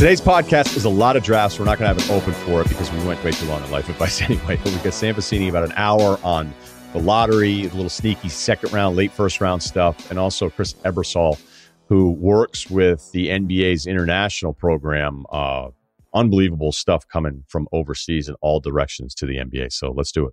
Today's podcast is a lot of drafts. We're not going to have an open for it because we went way too long in life advice anyway. But we got Sam Vecenie about an hour on the lottery, a little sneaky second round, late first round stuff, and also Chris Ebersole, who works with the NBA's international program. Uh, unbelievable stuff coming from overseas in all directions to the NBA. So let's do it.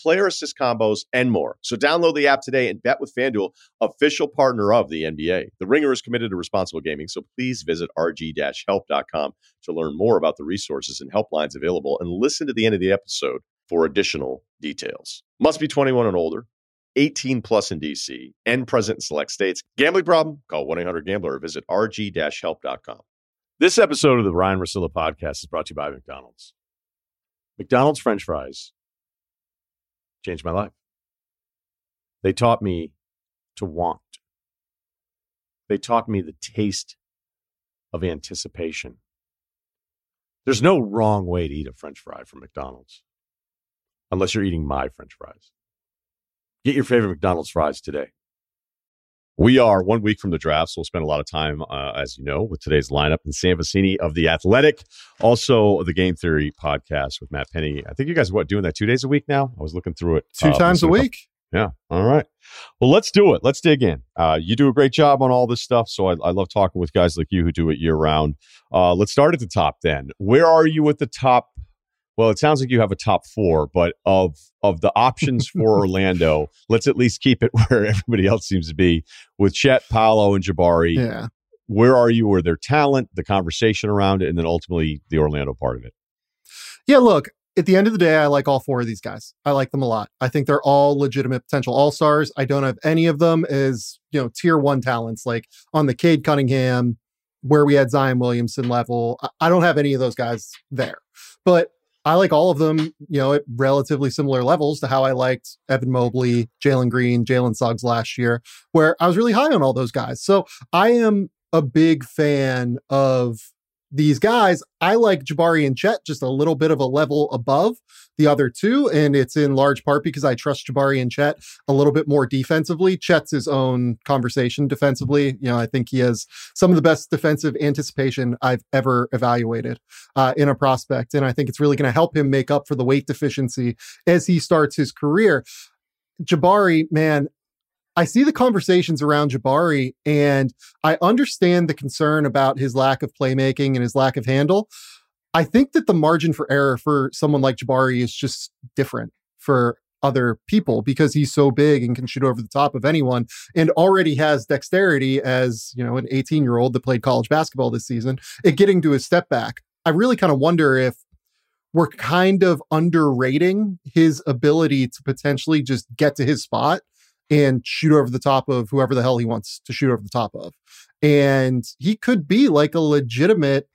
player assist combos, and more. So download the app today and bet with FanDuel, official partner of the NBA. The Ringer is committed to responsible gaming, so please visit rg-help.com to learn more about the resources and helplines available and listen to the end of the episode for additional details. Must be 21 and older. 18 plus in DC and present in select states. Gambling problem? Call 1 800 Gambler or visit rg help.com. This episode of the Ryen Russillo podcast is brought to you by McDonald's. McDonald's French fries changed my life. They taught me to want, they taught me the taste of anticipation. There's no wrong way to eat a French fry from McDonald's unless you're eating my French fries. Get your favorite McDonald's fries today. We are one week from the draft, so we'll spend a lot of time, uh, as you know, with today's lineup. And Sam Vecenie of The Athletic, also the Game Theory podcast with Matt Penny. I think you guys are what, doing that two days a week now? I was looking through it. Two uh, times a week? Yeah. All right. Well, let's do it. Let's dig in. Uh, you do a great job on all this stuff. So I, I, love talking with guys like you who do it year round. Uh, let's start at the top then. Where are you at the top well, it sounds like you have a top four, but of of the options for Orlando, let's at least keep it where everybody else seems to be with Chet, Paolo, and Jabari. Yeah. Where are you? Where their talent, the conversation around it, and then ultimately the Orlando part of it? Yeah, look, at the end of the day, I like all four of these guys. I like them a lot. I think they're all legitimate potential all stars. I don't have any of them as, you know, tier one talents, like on the Cade Cunningham, where we had Zion Williamson level. I don't have any of those guys there. But I like all of them, you know, at relatively similar levels to how I liked Evan Mobley, Jalen Green, Jalen Suggs last year, where I was really high on all those guys. So I am a big fan of these guys, I like Jabari and Chet just a little bit of a level above the other two. And it's in large part because I trust Jabari and Chet a little bit more defensively. Chet's his own conversation defensively. You know, I think he has some of the best defensive anticipation I've ever evaluated uh, in a prospect. And I think it's really going to help him make up for the weight deficiency as he starts his career. Jabari, man, I see the conversations around Jabari and I understand the concern about his lack of playmaking and his lack of handle. I think that the margin for error for someone like Jabari is just different for other people because he's so big and can shoot over the top of anyone and already has dexterity as, you know, an 18 year old that played college basketball this season at getting to his step back. I really kind of wonder if we're kind of underrating his ability to potentially just get to his spot and shoot over the top of whoever the hell he wants to shoot over the top of. And he could be like a legitimate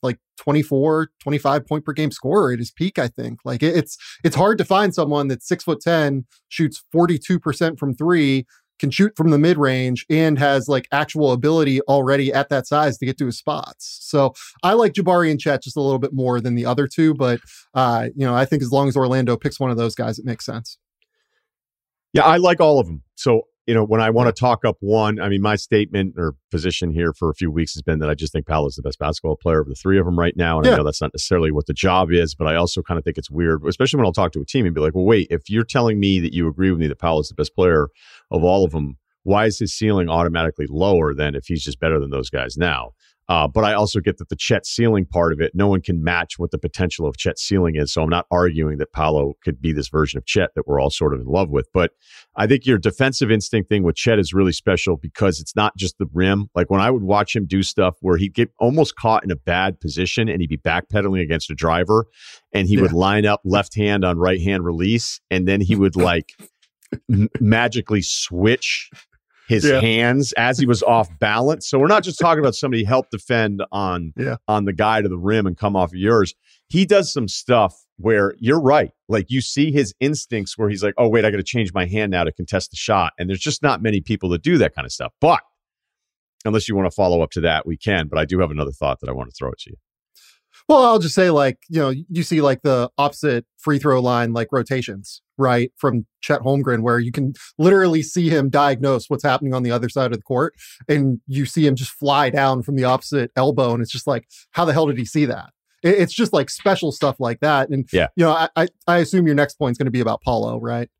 like 24 25 point per game scorer at his peak i think like it's it's hard to find someone that's six foot 10 shoots 42% from three can shoot from the mid range and has like actual ability already at that size to get to his spots. So I like Jabari and Chet just a little bit more than the other two, but uh, you know, I think as long as Orlando picks one of those guys, it makes sense. Yeah, I like all of them. So, you know, when I want to talk up one, I mean, my statement or position here for a few weeks has been that I just think Paolo is the best basketball player of the three of them right now. And yeah. I know that's not necessarily what the job is, but I also kind of think it's weird, especially when I'll talk to a team and be like, well, wait, if you're telling me that you agree with me that Paolo is the best player of all of them, why is his ceiling automatically lower than if he's just better than those guys now? Uh, but I also get that the Chet ceiling part of it, no one can match what the potential of Chet ceiling is. So I'm not arguing that Paolo could be this version of Chet that we're all sort of in love with. But I think your defensive instinct thing with Chet is really special because it's not just the rim. Like when I would watch him do stuff where he'd get almost caught in a bad position and he'd be backpedaling against a driver and he yeah. would line up left hand on right hand release and then he would like m- magically switch his Yeah. hands as he was off balance. So we're not just talking about somebody help defend on Yeah. on the guy to the rim and come off of yours. He does some stuff where you're right. Like you see his instincts where he's like, "Oh wait, I got to change my hand now to contest the shot." And there's just not many people that do that kind of stuff. But unless you want to follow up to that, we can. But I do have another thought that I want to throw at you. Well, I'll just say, like, you know, you see like the opposite free throw line, like rotations, right? From Chet Holmgren, where you can literally see him diagnose what's happening on the other side of the court. And you see him just fly down from the opposite elbow. And it's just like, how the hell did he see that? It's just like special stuff like that. And, Yeah. you know, I, I, I assume your next point is going to be about Paolo, right?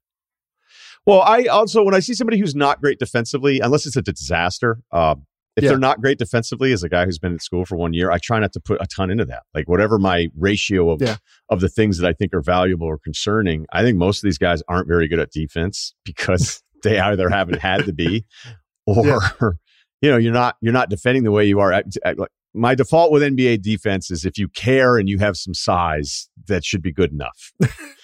Well, I also when I see somebody who's not great defensively, unless it's a disaster, um, if Yeah. they're not great defensively, as a guy who's been at school for one year, I try not to put a ton into that. Like whatever my ratio of Yeah. of the things that I think are valuable or concerning, I think most of these guys aren't very good at defense because they either haven't had to be, or you know you're not you're not defending the way you are. At, at- like, my default with NBA defense is if you care and you have some size, that should be good enough.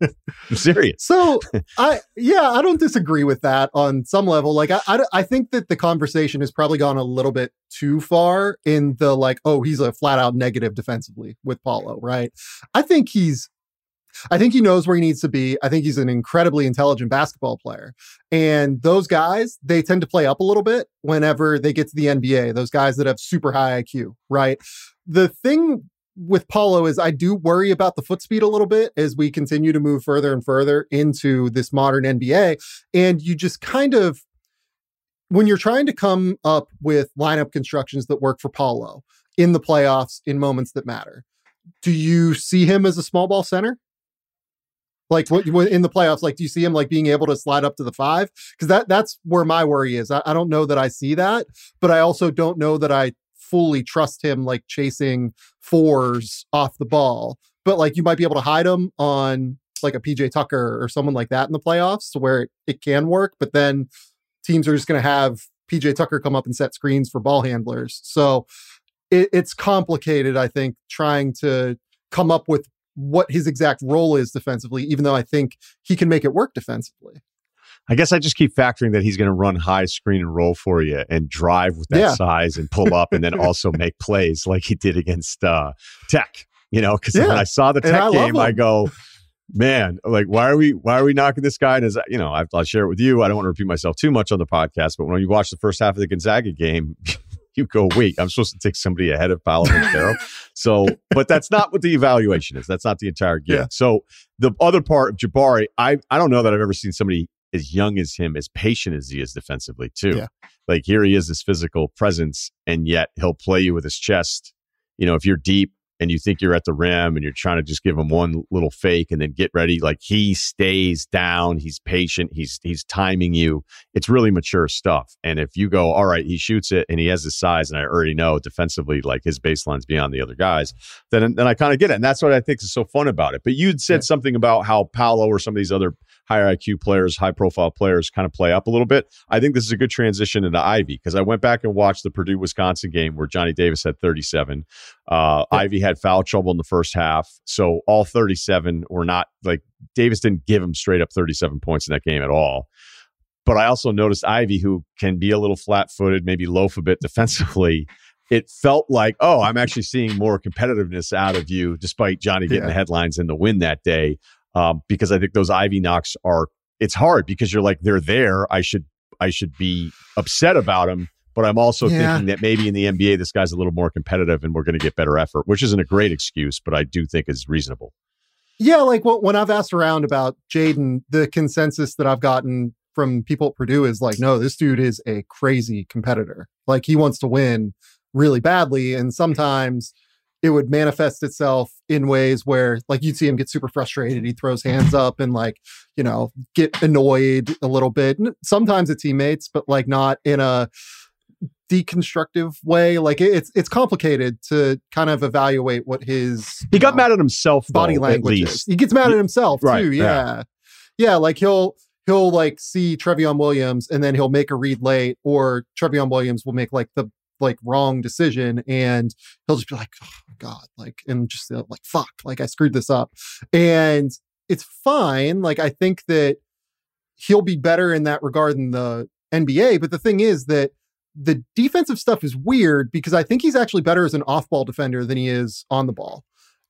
I'm serious. So I yeah, I don't disagree with that on some level. Like I, I I think that the conversation has probably gone a little bit too far in the like, oh, he's a flat out negative defensively with Paolo, right? I think he's I think he knows where he needs to be. I think he's an incredibly intelligent basketball player. And those guys, they tend to play up a little bit whenever they get to the NBA, those guys that have super high IQ, right? The thing with Paolo is I do worry about the foot speed a little bit as we continue to move further and further into this modern NBA. And you just kind of, when you're trying to come up with lineup constructions that work for Paolo in the playoffs in moments that matter, do you see him as a small ball center? Like what in the playoffs, like do you see him like being able to slide up to the five? Because that that's where my worry is. I, I don't know that I see that, but I also don't know that I fully trust him like chasing fours off the ball. But like you might be able to hide him on like a PJ Tucker or someone like that in the playoffs to where it, it can work. But then teams are just going to have PJ Tucker come up and set screens for ball handlers. So it, it's complicated, I think, trying to come up with what his exact role is defensively, even though I think he can make it work defensively. I guess I just keep factoring that he's going to run high screen and roll for you and drive with that Yeah. size and pull up and then also make plays like he did against uh, Tech. You know, because Yeah. when I saw the And I Tech game, I go, man, like why are we why are we knocking this guy? And as you know, I, I'll share it with you. I don't want to repeat myself too much on the podcast, but when you watch the first half of the Gonzaga game. You go, wait, I'm supposed to take somebody ahead of Paolo Banchero. so, but that's not what the evaluation is. That's not the entire game. Yeah. So, the other part of Jabari, I, I don't know that I've ever seen somebody as young as him, as patient as he is defensively, too. Yeah. Like here he is, this physical presence, and yet he'll play you with his chest. You know, if you're deep and you think you're at the rim and you're trying to just give him one little fake and then get ready, like he stays down, he's patient, he's he's timing you. It's really mature stuff. And if you go, all right, he shoots it and he has his size, and I already know defensively, like his baseline's beyond the other guys, then then I kind of get it. And that's what I think is so fun about it. But you'd said Yeah. something about how Paolo or some of these other higher IQ players, high profile players kind of play up a little bit. I think this is a good transition into Ivey because I went back and watched the Purdue Wisconsin game where Johnny Davis had 37. Uh, Yeah. Ivey had foul trouble in the first half. So all 37 were not like Davis didn't give him straight up 37 points in that game at all. But I also noticed Ivey, who can be a little flat footed, maybe loaf a bit defensively. It felt like, oh, I'm actually seeing more competitiveness out of you, despite Johnny getting Yeah. the headlines in the win that day. Um, because I think those Ivey knocks are, it's hard because you're like, they're there. I should, I should be upset about them. But I'm also Yeah. thinking that maybe in the NBA, this guy's a little more competitive and we're going to get better effort, which isn't a great excuse, but I do think is reasonable. Yeah, like wh- when I've asked around about Jaden, the consensus that I've gotten from people at Purdue is like, no, this dude is a crazy competitor. Like he wants to win really badly. And sometimes it would manifest itself in ways where like you'd see him get super frustrated. He throws hands up and like, you know, get annoyed a little bit. N- Sometimes at teammates, but like not in a deconstructive way. Like it- it's it's complicated to kind of evaluate what his He got know, mad at himself, though, body at language is. He gets mad at himself Right, too. yeah. Yeah. yeah. like he'll he'll like see Trevion Williams and then he'll make a read late, or Trevion Williams will make like the like wrong decision and he'll just be like, oh God, like and just uh, like fuck, like I screwed this up. And it's fine. Like I think that he'll be better in that regard in the NBA. But the thing is that the defensive stuff is weird because I think he's actually better as an off ball defender than he is on the ball.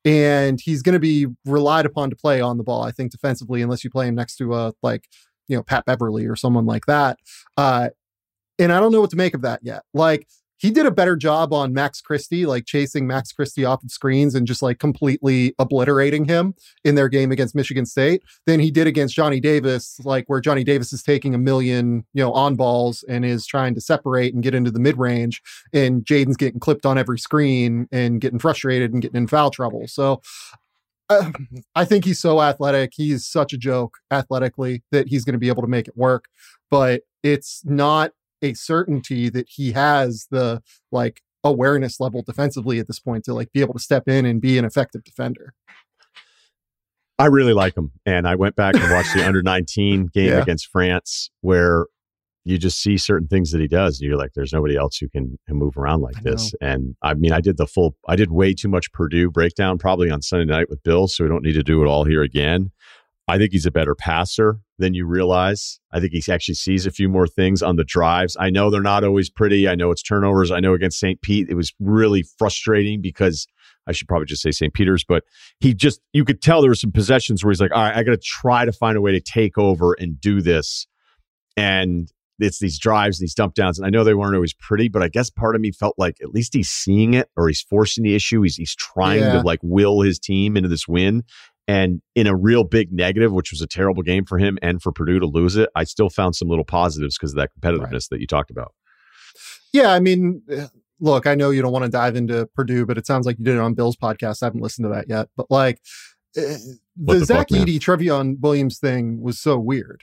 And he's going to be relied upon to play on the ball, I think, defensively, unless you play him next to a like, you know, Pat Beverley or someone like that. Uh, and I don't know what to make of that yet. Like, he did a better job on Max Christie, like chasing Max Christie off of screens and just like completely obliterating him in their game against Michigan State than he did against Johnny Davis, like where Johnny Davis is taking a million, you know, on balls and is trying to separate and get into the mid range. And Jaden's getting clipped on every screen and getting frustrated and getting in foul trouble. So uh, I think he's so athletic. He's such a joke athletically that he's going to be able to make it work. But it's not a certainty that he has the like awareness level defensively at this point to like be able to step in and be an effective defender. I really like him. And I went back and watched the under 19 game yeah. against France where you just see certain things that he does. And you're like, there's nobody else who can, move around like this. And I mean, I did the full, I did way too much Purdue breakdown probably on Sunday night with Bill. So we don't need to do it all here again. I think he's a better passer than you realize. I think he actually sees a few more things on the drives. I know they're not always pretty. I know it's turnovers. I know against St. Pete, it was really frustrating because I should probably just say St. Peter's, but he just, you could tell there were some possessions where he's like, all right, I got to try to find a way to take over and do this. And it's these drives, these dump downs. And I know they weren't always pretty, but I guess part of me felt like at least he's seeing it or he's forcing the issue. He's, he's trying yeah. to like will his team into this win. And in a real big negative, which was a terrible game for him and for Purdue to lose it, I still found some little positives because of that competitiveness right. that you talked about. Yeah, I mean, eh, look, I know you don't want to dive into Purdue, but it sounds like you did it on Bill's podcast. I haven't listened to that yet, but like uh, the, the, Zach fuck, Edey Trevion Williams thing was so weird.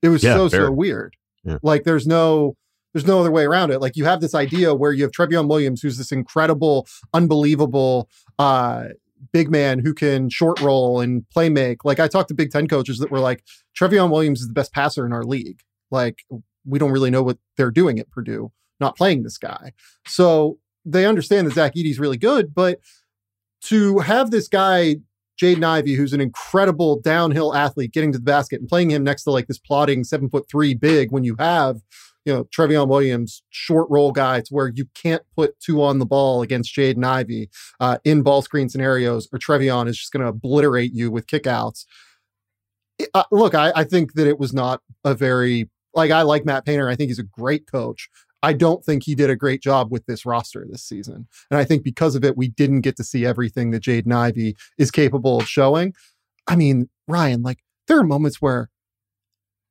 It was yeah, so so weird. Yeah. Like there's no there's no other way around it. Like you have this idea where you have Trevion Williams, who's this incredible, unbelievable, uh, big man who can short roll and play make. Like I talked to Big Ten coaches that were like, Trevion Williams is the best passer in our league. Like we don't really know what they're doing at Purdue, not playing this guy. So they understand that Zach Edey's really good, but to have this guy, Jaden Ivey, who's an incredible downhill athlete, getting to the basket and playing him next to like this plotting seven foot three big when you have you know, Trevion Williams, short roll guy to where you can't put two on the ball against Jaden Ivey uh, in ball screen scenarios, or Trevion is just going to obliterate you with kickouts. Uh, look, I, I think that it was not a very, like, I like Matt Painter. I think he's a great coach. I don't think he did a great job with this roster this season. And I think because of it, we didn't get to see everything that Jaden Ivey is capable of showing. I mean, Ryan, like, there are moments where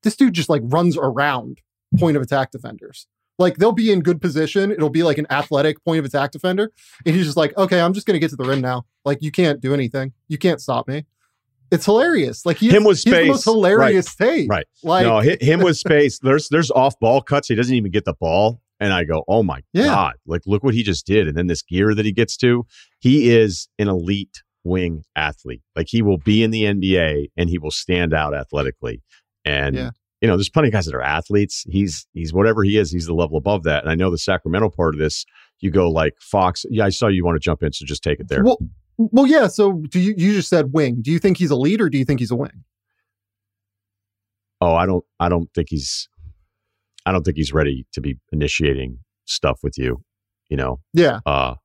this dude just like runs around point of attack defenders. Like they'll be in good position. It'll be like an athletic point of attack defender. And he's just like, okay, I'm just going to get to the rim now. Like you can't do anything. You can't stop me. It's hilarious. Like he him with space, most hilarious right. tape. Right. Like no, him with space. There's there's off ball cuts. He doesn't even get the ball. And I go, oh my yeah. god! Like look what he just did. And then this gear that he gets to. He is an elite wing athlete. Like he will be in the NBA and he will stand out athletically. And yeah you know, there's plenty of guys that are athletes. He's he's whatever he is, he's the level above that. And I know the Sacramento part of this, you go like Fox. Yeah, I saw you want to jump in, so just take it there. Well, well, yeah. So do you you just said wing? Do you think he's a lead or do you think he's a wing? Oh, I don't I don't think he's I don't think he's ready to be initiating stuff with you, you know. Yeah. Uh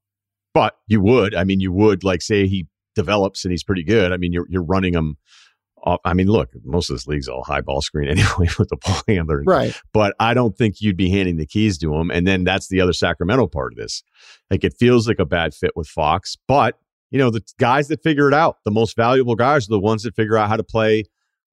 but you would. I mean, you would like say he develops and he's pretty good. I mean, you're you're running him Uh, I mean, look, most of this league's all high ball screen anyway with the ball handler. Right. But I don't think you'd be handing the keys to him. And then that's the other Sacramento part of this. Like it feels like a bad fit with Fox, but you know, the guys that figure it out, the most valuable guys are the ones that figure out how to play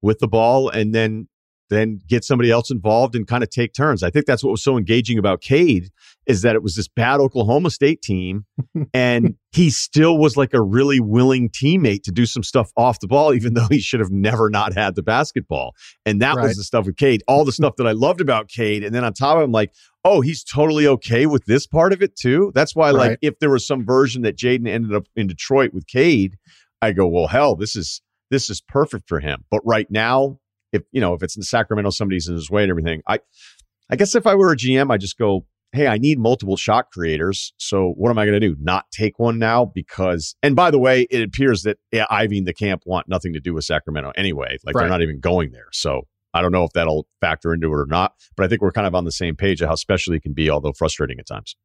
with the ball and then then get somebody else involved and kind of take turns. I think that's what was so engaging about Cade is that it was this bad Oklahoma State team and he still was like a really willing teammate to do some stuff off the ball even though he should have never not had the basketball. And that right. was the stuff with Cade, all the stuff that I loved about Cade and then on top of him like, "Oh, he's totally okay with this part of it too." That's why right. like if there was some version that Jaden ended up in Detroit with Cade, I go, "Well, hell, this is this is perfect for him." But right now, if you know if it's in Sacramento, somebody's in his way and everything. I I guess if I were a GM, I just go, hey, I need multiple shot creators. So what am I going to do? Not take one now because, and by the way, it appears that yeah, Ivey and the camp want nothing to do with Sacramento anyway. Like right. they're not even going there. So I don't know if that'll factor into it or not, but I think we're kind of on the same page of how special he can be, although frustrating at times.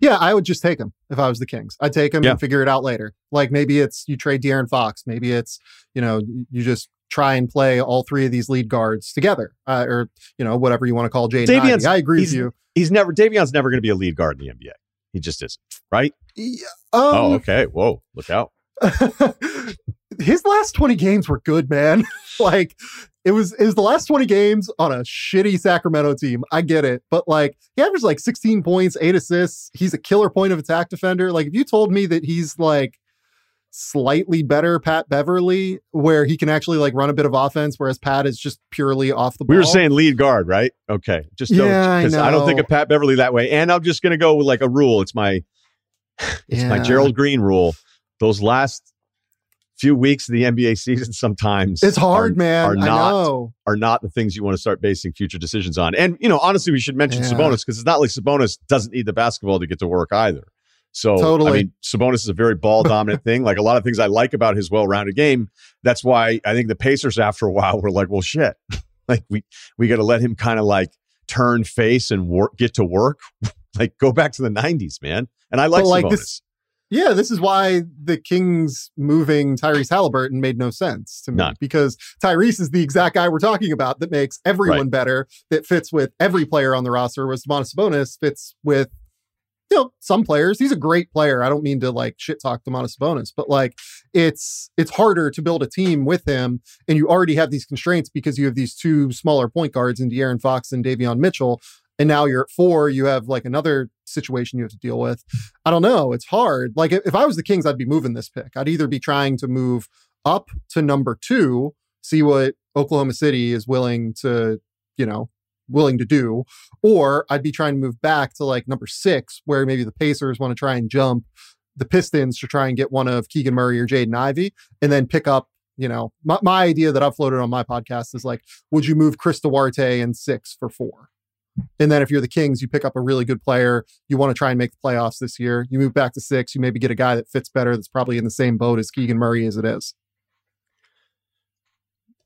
Yeah, I would just take him if I was the Kings. I'd take him Yeah. and figure it out later. Like maybe it's you trade De'Aaron Fox. Maybe it's, you know, you just try and play all three of these lead guards together uh, or, you know, whatever you want to call Jaden Davion's- I agree with he's- you. He's never, Davion's never going to be a lead guard in the NBA. He just isn't, right? Yeah, oh, um, okay. Whoa, look out. his last 20 games were good, man. like it was it was the last 20 games on a shitty Sacramento team. I get it. But like he averaged like 16 points, eight assists. He's a killer point of attack defender. Like if you told me that he's like slightly better Pat Beverley, where he can actually like run a bit of offense, whereas Pat is just purely off the ball. We were saying lead guard, right? Okay. Just Yeah, I because I, don't think of Pat Beverly that way. And I'm just going to go with like a rule. It's my, it's my Gerald Green rule. Those last few weeks of the NBA season sometimes It's hard, are, man. are I not know. are not the things you want to start basing future decisions on. And you know, honestly, we should mention Yeah. Sabonis because it's not like Sabonis doesn't need the basketball to get to work either. So Totally. I mean, Sabonis is a very ball dominant thing. Like a lot of things I like about his well rounded game. That's why I think the Pacers after a while were like, well, shit, like we we got to let him kind of like turn face and work, get to work. like go back to the '90s, man. And I like But, like, Sabonis. this- Yeah, this is why the Kings moving Tyrese Haliburton made no sense to me None. because Tyrese is the exact guy we're talking about that makes everyone better, that fits with every player on the roster. Whereas Sabonis fits with you know some players. He's a great player. I don't mean to like shit talk Domantas Sabonis, but like it's it's harder to build a team with him, and you already have these constraints because you have these two smaller point guards in De'Aaron Fox and Davion Mitchell. And now you're at four, you have like another situation you have to deal with. I don't know. It's hard. Like if, if I was the Kings, I'd be moving this pick. I'd either be trying to move up to number two, see what Oklahoma City is willing to, you know, willing to do, or I'd be trying to move back to like number six, where maybe the Pacers want to try and jump the Pistons to try and get one of Keegan Murray or Jaden Ivey, and then pick up. You know, my, my idea that I've floated on my podcast is like, would you move Chris Duarte in six for four? And then if you're the Kings, you pick up a really good player. You want to try and make the playoffs this year. You move back to six. You maybe get a guy that fits better. That's probably in the same boat as Keegan Murray as it is.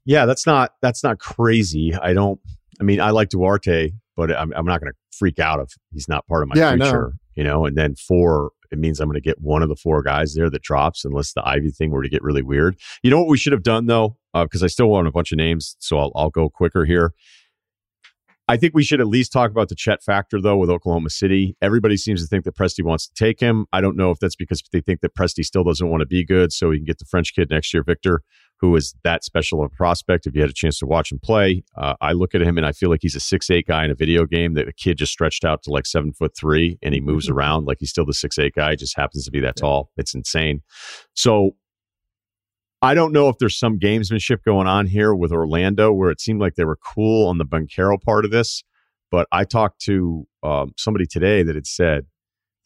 Yeah, that's not that's not crazy. I don't. I mean, I like Duarte, but I'm I'm not going to freak out if he's not part of my Yeah, future. You know, and then four, it means I'm going to get one of the four guys there that drops, unless the Ivey thing were to get really weird. You know what we should have done though, uh, because I still want a bunch of names, so I'll I'll go quicker here. I think we should at least talk about the Chet factor, though, with Oklahoma City. Everybody seems to think that Presti wants to take him. I don't know if that's because they think that Presti still doesn't want to be good, so he can get the French kid next year, Victor, who is that special of a prospect. If you had a chance to watch him play, uh, I look at him and I feel like he's a six eight guy in a video game. That the kid just stretched out to like seven foot three, and he moves around like he's still the six eight guy. Just happens to be that tall. It's insane. So I don't know if there's some gamesmanship going on here with Orlando where it seemed like they were cool on the Banchero part of this. But I talked to um, somebody today that had said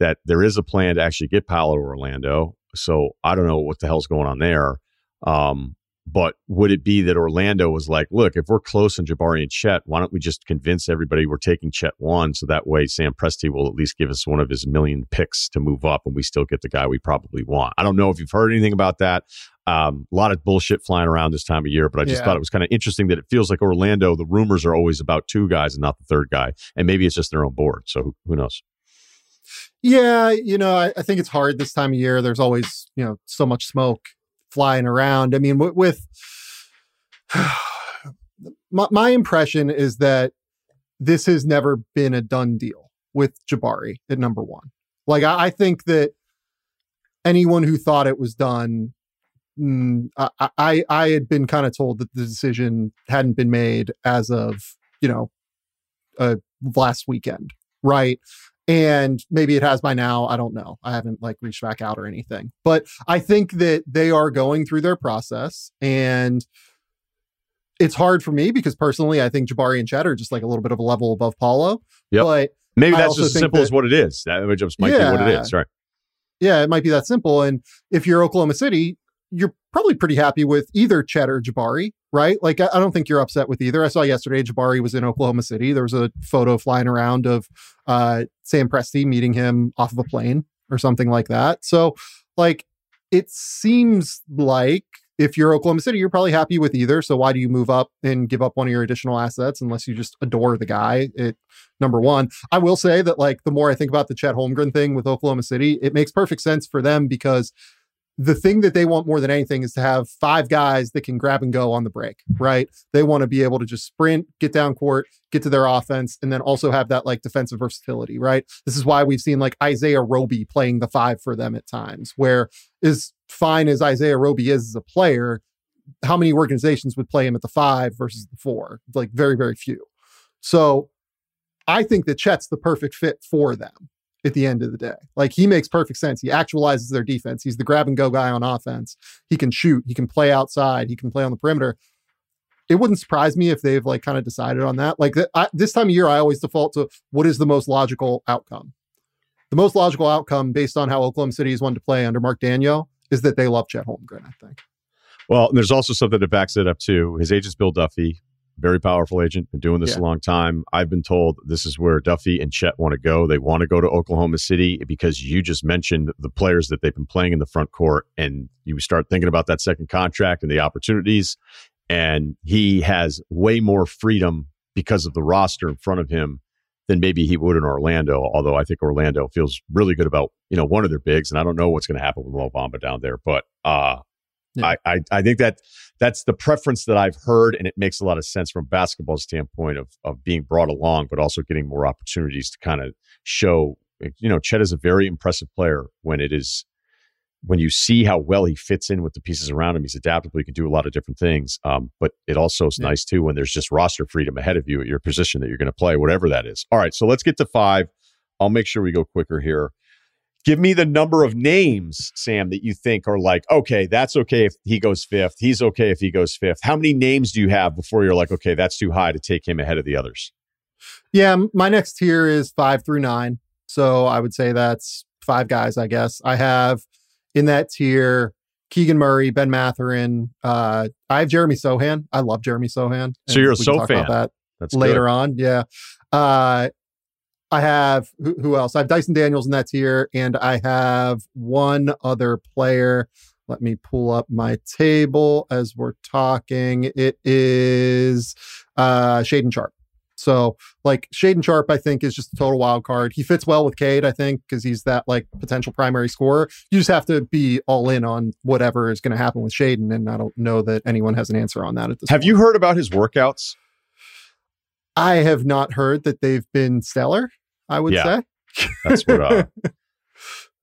that there is a plan to actually get Paolo Orlando. So I don't know what the hell's going on there. Um, but would it be that Orlando was like, look, if we're close on Jabari and Chet, why don't we just convince everybody we're taking Chet one? So that way Sam Presti will at least give us one of his million picks to move up and we still get the guy we probably want. I don't know if you've heard anything about that. Um, a lot of bullshit flying around this time of year, but I just Yeah. thought it was kind of interesting that it feels like Orlando, the rumors are always about two guys and not the third guy. And maybe it's just their own board. So who, who knows? Yeah, you know, I, I think it's hard this time of year. There's always, you know, so much smoke flying around. I mean, with, my, my impression is that this has never been a done deal with Jabari at number one. Like, I, I think that anyone who thought it was done, mm, I, I, I had been kind of told that the decision hadn't been made as of, you know, uh, last weekend, right? And maybe it has by now i don't know i haven't like reached back out or anything but i think that they are going through their process and it's hard for me because personally i think jabari and Chet are just like a little bit of a level above paolo Yep. but Maybe that's just as simple that- as what it is. That just might be what it is right? yeah it might be that simple and if you're oklahoma city you're probably pretty happy with either chet or jabari right like i, I don't think you're upset with either i saw yesterday jabari was in oklahoma city there was a photo flying around of uh, sam presti meeting him off of a plane or something like that so like it seems like if you're Oklahoma City, you're probably happy with either. So why do you move up and give up one of your additional assets unless you just adore the guy? It number one. I will say that like the more I think about the Chet Holmgren thing with Oklahoma City, it makes perfect sense for them because the thing that they want more than anything is to have five guys that can grab and go on the break, right? They want to be able to just sprint, get down court, get to their offense, and then also have that like defensive versatility, right? This is why we've seen like Isaiah Roby playing the five for them at times, where as fine as Isaiah Roby is as a player, how many organizations would play him at the five versus the four? Like very, very few. So I think that Chet's the perfect fit for them at the end of the day. Like he makes perfect sense. He actualizes their defense. He's the grab and go guy on offense. He can shoot. He can play outside. He can play on the perimeter. It wouldn't surprise me if they've like kind of decided on that. Like th- I, this time of year, I always default to what is the most logical outcome. The most logical outcome, based on how Oklahoma City is wanted to play under Mark Daigneault, is that they love Chet Holmgren. I think. Well, there's also something that backs it up too. His agent's Bill Duffy, very powerful agent, been doing this yeah. a long time. I've been told this is where Duffy and Chet want to go. They want to go to Oklahoma City because you just mentioned the players that they've been playing in the front court, and you start thinking about that second contract and the opportunities. And he has way more freedom because of the roster in front of him than maybe he would in Orlando. Although I think Orlando feels really good about you know one of their bigs, and I don't know what's going to happen with Mo Bamba down there, but uh, yeah. I, I, I think that that's the preference that I've heard, and it makes a lot of sense from a basketball standpoint of of being brought along, but also getting more opportunities to kind of show. You know, Chet is a very impressive player when it is when you see how well he fits in with the pieces around him. He's adaptable; he can do a lot of different things. Um, but it also is yeah. nice too when there's just roster freedom ahead of you at your position that you're going to play, whatever that is. All right, so let's get to five. I'll make sure we go quicker here. Give me the number of names, Sam, that you think are like, okay, that's okay if he goes fifth. He's okay if he goes fifth. How many names do you have before you're like, okay, that's too high to take him ahead of the others? Yeah, my next tier is five through nine. So I would say that's five guys, I guess. I have in that tier Keegan Murray, Ben Mathurin. Uh, I have Jeremy Sochan. I love Jeremy Sochan. So you're a So fan. About that That's later good. on. Yeah. Uh, I have who, who, else? I have Dyson Daniels in that tier, and I have one other player. Let me pull up my table as we're talking. It is uh Shaedon Sharpe. So like Shaedon Sharpe, I think is just a total wild card. He fits well with Cade, I think, because he's that like potential primary scorer. You just have to be all in on whatever is going to happen with Shaedon, and I don't know that anyone has an answer on that at this. Point. Have point. you heard about his workouts? I have not heard that they've been stellar. I would yeah, say. That's what uh,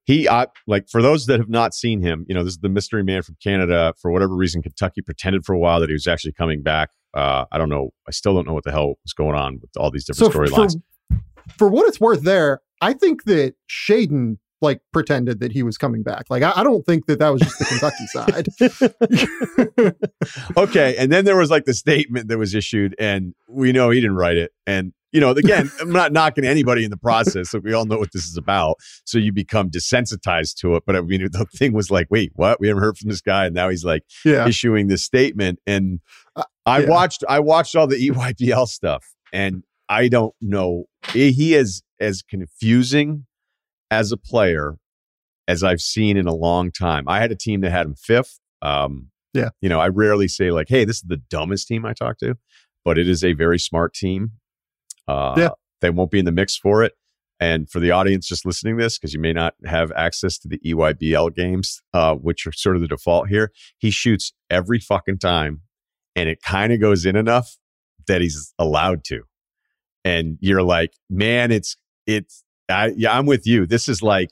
he uh, like for those that have not seen him, you know, this is the mystery man from Canada. For whatever reason, Kentucky pretended for a while that he was actually coming back. Uh, I don't know. I still don't know what the hell was going on with all these different so storylines. For, for, what it's worth, there, I think that Shaedon like pretended that he was coming back. Like I, I don't think that that was just the Kentucky side. okay, and then there was like the statement that was issued, and we know he didn't write it, and you know, again, I'm not knocking anybody in the process. So we all know what this is about. So you become desensitized to it. But I mean, the thing was like, wait, what? We haven't heard from this guy, and now he's like yeah. issuing this statement. And uh, I yeah. watched, I watched all the EYBL stuff, and I don't know. He is as confusing as a player as I've seen in a long time. I had a team that had him fifth. Um, yeah, you know, I rarely say like, "Hey, this is the dumbest team I talked to," but it is a very smart team uh, yeah. They won't be in the mix for it. And for the audience just listening to this, because you may not have access to the EYBL games, uh, which are sort of the default here, he shoots every fucking time and it kind of goes in enough that he's allowed to. And you're like, man, it's, it's, I, yeah, I'm with you. This is like,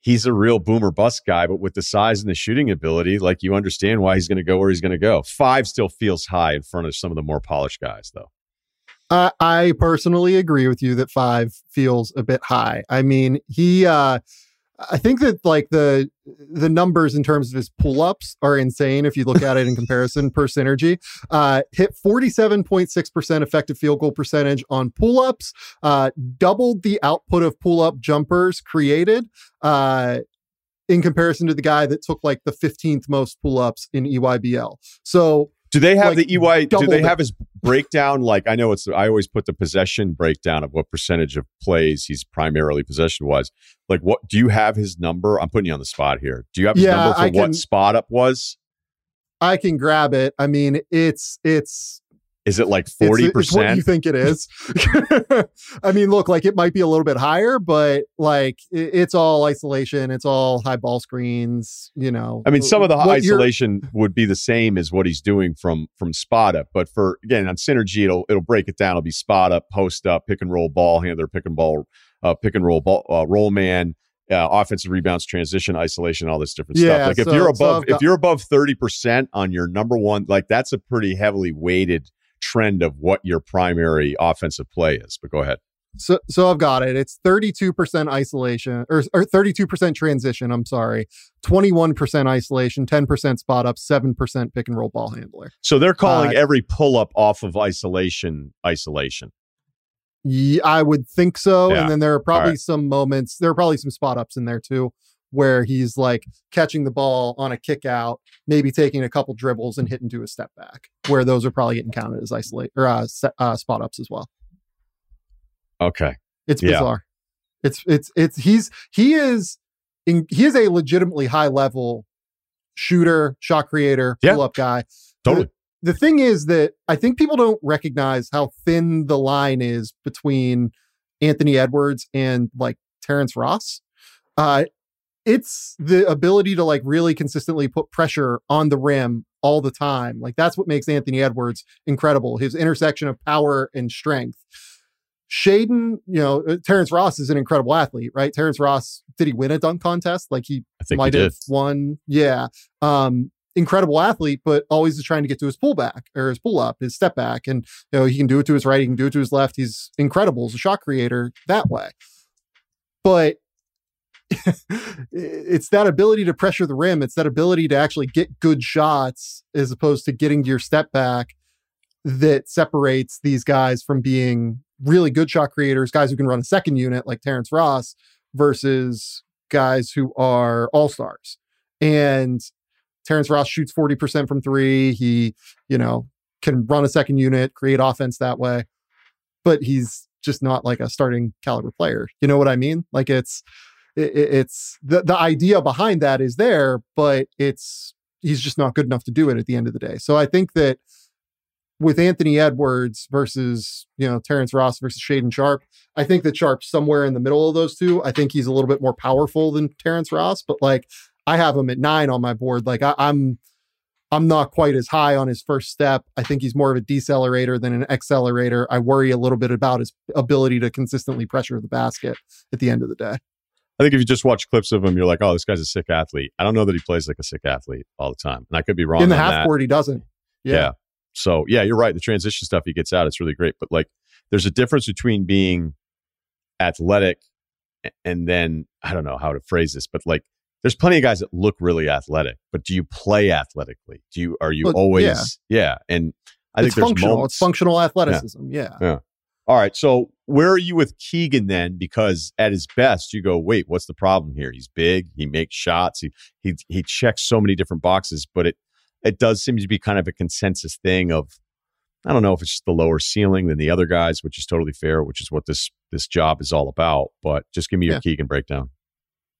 he's a real boomer bust guy, but with the size and the shooting ability, like you understand why he's going to go where he's going to go. Five still feels high in front of some of the more polished guys, though. Uh, I personally agree with you that five feels a bit high. I mean, he, uh, I think that like the the numbers in terms of his pull ups are insane if you look at it in comparison per synergy. Uh, hit forty seven point six percent effective field goal percentage on pull ups. Uh, doubled the output of pull up jumpers created. Uh, in comparison to the guy that took like the 15th most pull ups in EYBL. So do they have like the EY? Do they have his breakdown? Like I know it's. I always put the possession breakdown of what percentage of plays he's primarily possession was. Like what? Do you have his number? I'm putting you on the spot here. Do you have his yeah, number for I what spot up was? I can grab it. I mean, it's it's is it like 40%? It's, it's what you think it is. I mean, look, like it might be a little bit higher, but like it, it's all isolation. It's all high ball screens, you know. I mean, some of the isolation would be the same as what he's doing from from spot up, but for again on synergy, it'll it'll break it down. It'll be spot up, post up, pick and roll ball handler, pick and ball, uh, pick and roll ball, uh, roll man, uh, offensive rebounds, transition, isolation, all this different yeah, stuff. Like so, if you're above, so if you're above thirty percent on your number one, like that's a pretty heavily weighted trend of what your primary offensive play is. But go ahead. So, so I've got it. It's 32% isolation or, or 32% transition. I'm sorry. 21% isolation, 10% spot up, 7% pick and roll ball handler. So they're calling uh, every pull up off of isolation, isolation. Yeah, I would think so. Yeah. And then there are probably right. some moments, there are probably some spot ups in there too where he's like catching the ball on a kick out, maybe taking a couple dribbles and hitting to a step back, where those are probably getting counted as isolate or uh, set, uh, spot ups as well. Okay, it's bizarre. Yeah. It's it's it's he's he is in, he is a legitimately high level shooter, shot creator, pull up guy. Totally. The, the thing is that I think people don't recognize how thin the line is between Anthony Edwards and like Terrence Ross. Uh, it's the ability to like really consistently put pressure on the rim all the time. Like that's what makes Anthony Edwards incredible. His intersection of power and strength. Shaedon, you know, uh, Terrence Ross is an incredible athlete, right? Terrence Ross, did he win a dunk contest? Like he might he have won. Yeah. Um, incredible athlete, but always is trying to get to his pullback or his pull up, his step back. And, you know, he can do it to his right, he can do it to his left. He's incredible as a shot creator that way. But it's that ability to pressure the rim. It's that ability to actually get good shots as opposed to getting your step back that separates these guys from being really good shot creators, guys who can run a second unit like Terrence Ross versus guys who are all stars. And Terrence Ross shoots 40% from three. He, you know, can run a second unit, create offense that way, but he's just not like a starting caliber player. You know what I mean? Like it's, it, it's the the idea behind that is there, but it's he's just not good enough to do it at the end of the day. So I think that with Anthony Edwards versus you know Terrence Ross versus Shaedon Sharpe, I think that Sharpe's somewhere in the middle of those two. I think he's a little bit more powerful than Terrence Ross, but like I have him at nine on my board. Like I, I'm I'm not quite as high on his first step. I think he's more of a decelerator than an accelerator. I worry a little bit about his ability to consistently pressure the basket at the end of the day. I think if you just watch clips of him, you're like, oh, this guy's a sick athlete. I don't know that he plays like a sick athlete all the time. And I could be wrong. In the half that. court, he doesn't. Yeah. yeah. So, yeah, you're right. The transition stuff he gets out, it's really great. But like, there's a difference between being athletic and then, I don't know how to phrase this, but like, there's plenty of guys that look really athletic, but do you play athletically? Do you, are you well, always, yeah. yeah. And I it's think there's functional. moments, it's functional athleticism. Yeah. yeah. yeah. All right. So where are you with Keegan then? Because at his best, you go, wait, what's the problem here? He's big. He makes shots. He he he checks so many different boxes, but it it does seem to be kind of a consensus thing of I don't know if it's just the lower ceiling than the other guys, which is totally fair, which is what this this job is all about. But just give me your yeah. Keegan breakdown.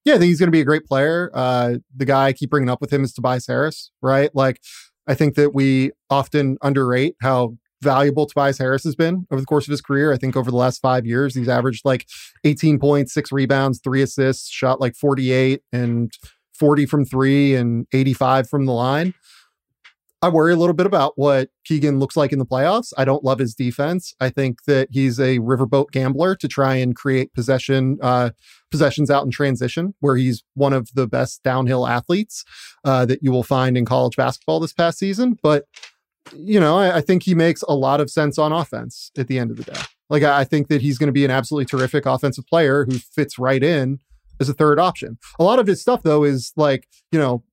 Yeah, I think he's going to be a great player. Uh, the guy I keep bringing up with him is Tobias Harris, right? Like, I think that we often underrate how valuable Tobias Harris has been over the course of his career. I think over the last five years, he's averaged like 18 points, six rebounds, three assists, shot like 48 and 40 from three and 85 from the line. I worry a little bit about what Keegan looks like in the playoffs. I don't love his defense. I think that he's a riverboat gambler to try and create possession uh, possessions out in transition, where he's one of the best downhill athletes uh, that you will find in college basketball this past season. But you know, I, I, think he makes a lot of sense on offense at the end of the day. Like, I, I think that he's going to be an absolutely terrific offensive player who fits right in as a third option. A lot of his stuff, though, is like, you know,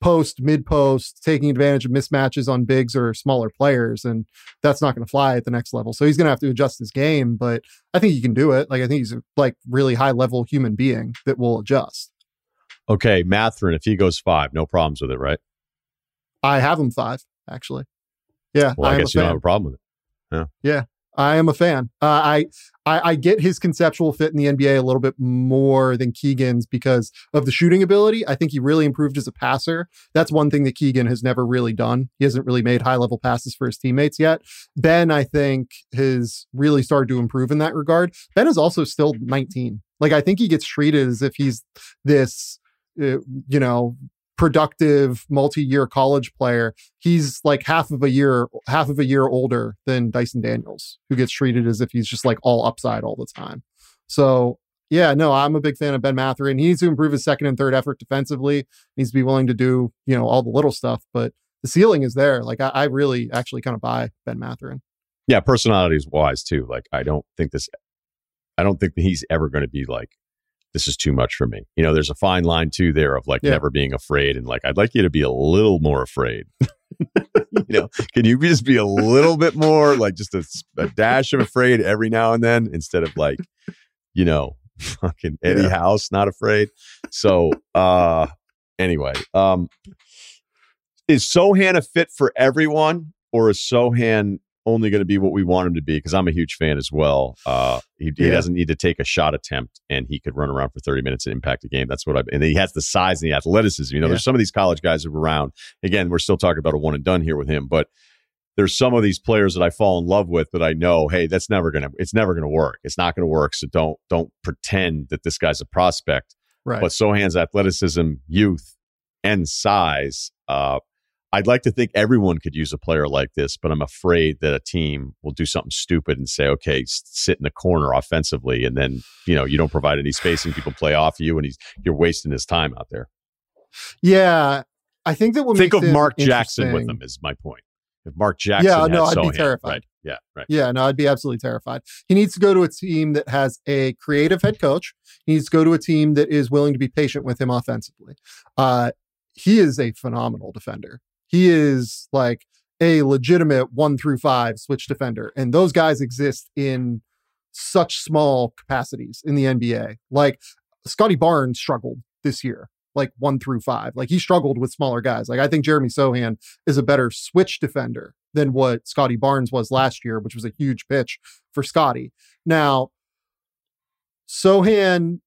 post, mid post, taking advantage of mismatches on bigs or smaller players. And that's not going to fly at the next level. So he's going to have to adjust his game, but I think he can do it. Like, I think he's a like really high level human being that will adjust. Okay. Mathurin, if he goes five, no problems with it, right? I have him five, actually. Yeah. Well, I, I guess you don't have a problem with it. Yeah. Yeah. I am a fan. Uh, I, I I get his conceptual fit in the NBA a little bit more than Keegan's because of the shooting ability. I think he really improved as a passer. That's one thing that Keegan has never really done. He hasn't really made high level passes for his teammates yet. Ben, I think, has really started to improve in that regard. Ben is also still 19. Like I think he gets treated as if he's this, uh, you know, productive multi-year college player he's like half of a year half of a year older than dyson daniels who gets treated as if he's just like all upside all the time. So yeah no i'm a big fan of ben mathurin he needs to improve his second and third effort defensively. He needs to be willing to do you know all the little stuff but the ceiling is there. Like i, I really actually kind of buy ben Mathurin. yeah personality is wise too. Like i don't think this i don't think he's ever going to be like this is too much for me. You know, there's a fine line too there of like yeah. never being afraid and like I'd like you to be a little more afraid. you know, can you just be a little bit more like just a, a, dash of afraid every now and then instead of like, you know, fucking Eddie yeah. House not afraid. So, uh anyway, um is Sochan a fit for everyone or is Sochan only going to be what we want him to be because I'm a huge fan as well. Uh, he, yeah. he, doesn't need to take a shot attempt and he could run around for 30 minutes and impact a game. That's what I've. and he has the size and the athleticism. You know, yeah. there's some of these college guys who are around. Again, we're still talking about a one and done here with him, but there's some of these players that I fall in love with that I know, hey, that's never gonna it's never gonna work. It's not gonna work. So don't don't pretend that this guy's a prospect. Right. But Sochan's athleticism, youth, and size uh, I'd like to think everyone could use a player like this, but I'm afraid that a team will do something stupid and say, okay, sit in the corner offensively. And then, you know, you don't provide any spacing. People play off you and he's, you're wasting his time out there. Yeah. I think that what think of Mark Jackson with them is my point. If Mark Jackson, yeah, no, I'd be terrified. Right. Yeah, right. Yeah, no, I'd be absolutely terrified. He needs to go to a team that has a creative head coach. He needs to go to a team that is willing to be patient with him offensively. Uh, he is a phenomenal defender. He is like a legitimate one through five switch defender. And those guys exist in such small capacities in the NBA. Like Scottie Barnes struggled this year, like one through five. Like he struggled with smaller guys. Like I think Jeremy Sochan is a better switch defender than what Scottie Barnes was last year, which was a huge pitch for Scottie. Now, Sochan,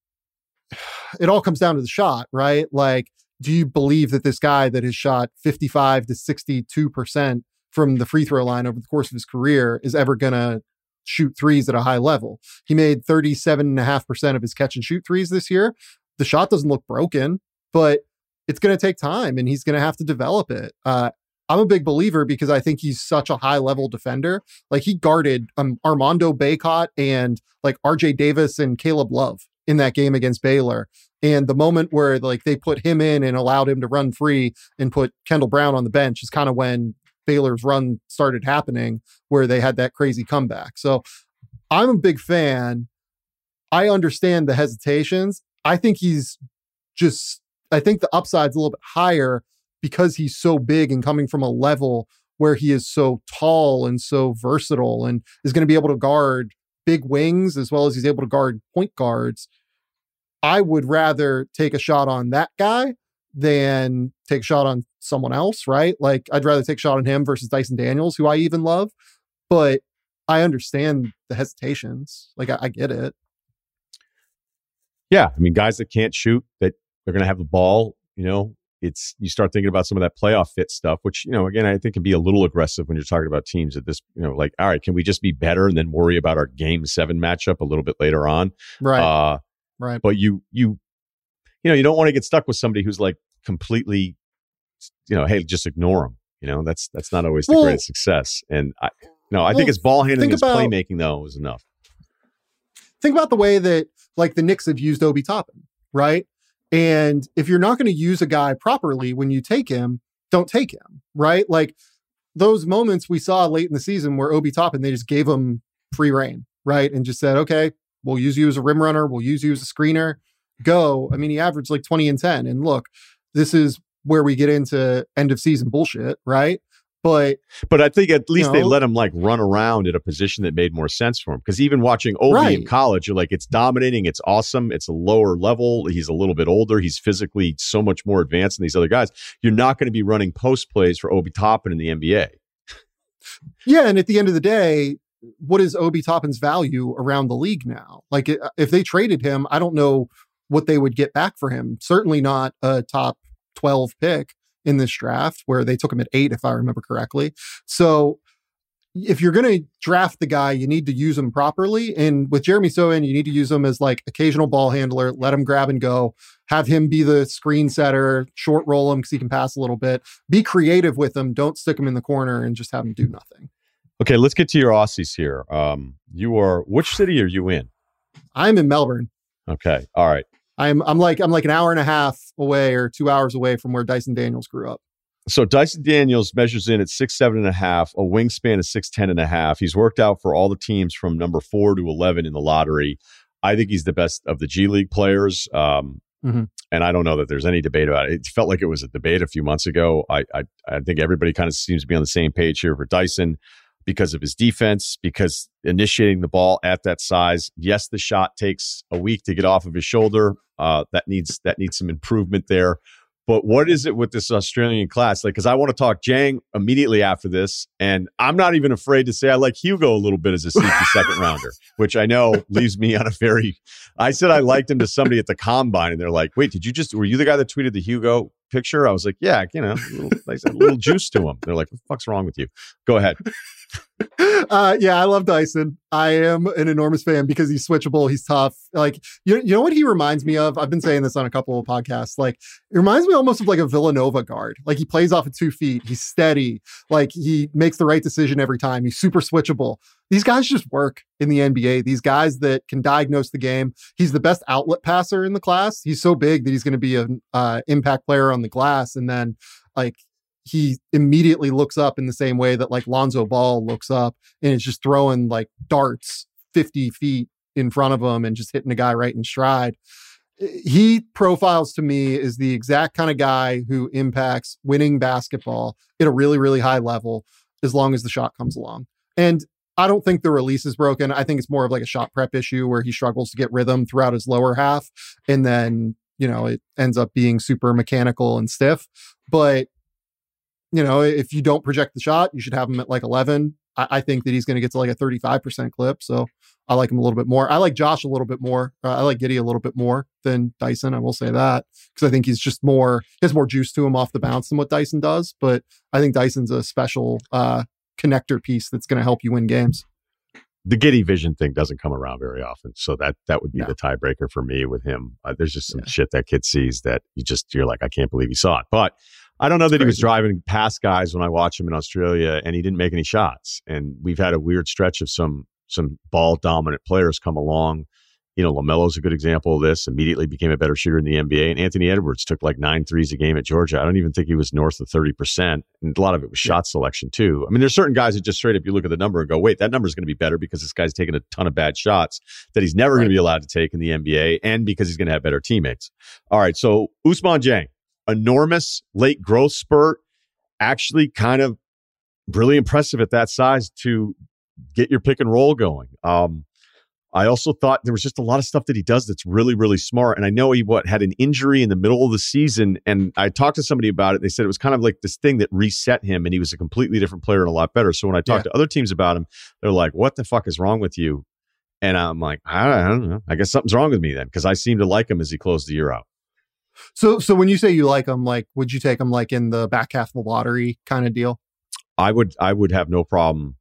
it all comes down to the shot, right? Like do you believe that this guy that has shot 55 to 62% from the free throw line over the course of his career is ever going to shoot threes at a high level? He made 37.5% of his catch and shoot threes this year. The shot doesn't look broken, but it's going to take time and he's going to have to develop it. Uh, I'm a big believer because I think he's such a high level defender. Like he guarded um, Armando Bacot and like RJ Davis and Caleb Love in that game against Baylor. And the moment where like they put him in and allowed him to run free and put Kendall Brown on the bench is kind of when Baylor's run started happening, where they had that crazy comeback. So I'm a big fan. I understand the hesitations. I think he's just, I think the upside's a little bit higher because he's so big and coming from a level where he is so tall and so versatile and is going to be able to guard big wings as well as he's able to guard point guards. I would rather take a shot on that guy than take a shot on someone else, right? Like I'd rather take a shot on him versus Dyson Daniels, who I even love. But I understand the hesitations. Like I, I get it. Yeah. I mean, guys that can't shoot, that they're gonna have the ball, you know, it's you start thinking about some of that playoff fit stuff, which you know, again, I think can be a little aggressive when you're talking about teams at this, you know, like all right, can we just be better and then worry about our game seven matchup a little bit later on, right? Uh, right. But you you you know you don't want to get stuck with somebody who's like completely, you know, hey, just ignore them. You know, that's that's not always the well, greatest success. And I, no, I well, think his ball handling, his about, playmaking though is enough. Think about the way that like the Knicks have used Obi Toppin, right? And if you're not going to use a guy properly when you take him, don't take him, right? Like those moments we saw late in the season where Obi Toppin, they just gave him free reign, right? And just said, okay, we'll use you as a rim runner, we'll use you as a screener. Go. I mean, he averaged like 20 and 10. And look, this is where we get into end of season bullshit, right? But but I think at least you know, they let him like run around in a position that made more sense for him. Because even watching Obi right. in college, you're like, it's dominating, it's awesome, it's a lower level. He's a little bit older, he's physically so much more advanced than these other guys. You're not going to be running post plays for Obi Toppin in the NBA. yeah, and at the end of the day, what is Obi Toppin's value around the league now? Like if they traded him, I don't know what they would get back for him. Certainly not a top 12 pick in this draft where they took him at 8 if I remember correctly. So if you're going to draft the guy, you need to use him properly. And with Jeremy Sochan, you need to use him as like occasional ball handler, let him grab and go, have him be the screen setter, short roll him because he can pass a little bit. Be creative with him. Don't stick him in the corner and just have him do nothing. Okay, let's get to your Aussies here. Um, you are which city are you in? I'm in Melbourne. Okay, all right. I'm I'm like I'm like an hour and a half away or two hours away from where Dyson Daniels grew up. So Dyson Daniels measures in at six seven and a half, a wingspan of six ten and a half. He's worked out for all the teams from number four to eleven in the lottery. I think he's the best of the G League players. Um, mm-hmm. And I don't know that there's any debate about it. It felt like it was a debate a few months ago. I I, I think everybody kind of seems to be on the same page here for Dyson because of his defense, because initiating the ball at that size. Yes, the shot takes a week to get off of his shoulder. Uh, that needs that needs some improvement there. But what is it with this Australian class? Like, because I want to talk Dieng immediately after this, and I'm not even afraid to say I like Hugo a little bit as a sneaky second rounder, which I know leaves me on a very. I said I liked him to somebody at the combine, and they're like, "Wait, did you just? Were you the guy that tweeted the Hugo picture?" I was like, "Yeah, you know, a little, a little juice to him." They're like, "What the fuck's wrong with you?" Go ahead. uh, yeah, I love Dyson. I am an enormous fan because he's switchable. He's tough. Like you, you know what he reminds me of? I've been saying this on a couple of podcasts. Like it reminds me almost of like a Villanova guard. Like he plays off of two feet. He's steady. Like he makes the right decision every time. He's super switchable. These guys just work in the NBA. These guys that can diagnose the game. He's the best outlet passer in the class. He's so big that he's going to be an uh, impact player on the glass. And then like he immediately looks up in the same way that like Lonzo Ball looks up and is just throwing like darts 50 feet in front of him and just hitting a guy right in stride. He profiles to me as the exact kind of guy who impacts winning basketball at a really, really high level as long as the shot comes along. And I don't think the release is broken. I think it's more of like a shot prep issue where he struggles to get rhythm throughout his lower half. And then, you know, it ends up being super mechanical and stiff. But you know, if you don't project the shot, you should have him at like 11. I, I think that he's going to get to like a 35% clip. So I like him a little bit more. I like Josh a little bit more. Uh, I like Giddey a little bit more than Dyson. I will say that because I think he's just more, he has more juice to him off the bounce than what Dyson does. But I think Dyson's a special uh, connector piece that's going to help you win games. The Giddey vision thing doesn't come around very often, so that that would be the tiebreaker for me with him. Uh, there's just some yeah. shit that kid sees that you just you're like, I can't believe he saw it. But I don't know that he was driving past guys when I watched him in Australia, and he didn't make any shots. And we've had a weird stretch of some some ball dominant players come along. You know, LaMelo's a good example of this. Immediately became a better shooter in the NBA. And Anthony Edwards took like nine threes a game at Georgia. I don't even think he was north of 30%. And a lot of it was shot selection too. I mean, there's certain guys that just straight up you look at the number and go, wait, that number is going to be better because this guy's taking a ton of bad shots that he's never right. going to be allowed to take in the NBA and because he's going to have better teammates. All right. So Ousmane Dieng, enormous late growth spurt, actually kind of really impressive at that size to get your pick and roll going. Um, I also thought there was just a lot of stuff that he does that's really, really smart. And I know he what had an injury in the middle of the season, and I talked to somebody about it. They said it was kind of like this thing that reset him, and he was a completely different player and a lot better. So when I talked yeah. to other teams about him, they're like, "What the fuck is wrong with you?" And I'm like, I don't know. I guess something's wrong with me then, because I seem to like him as he closed the year out. So, so when you say you like him, like, would you take him like in the back half of the lottery kind of deal? I would, I would have no problem.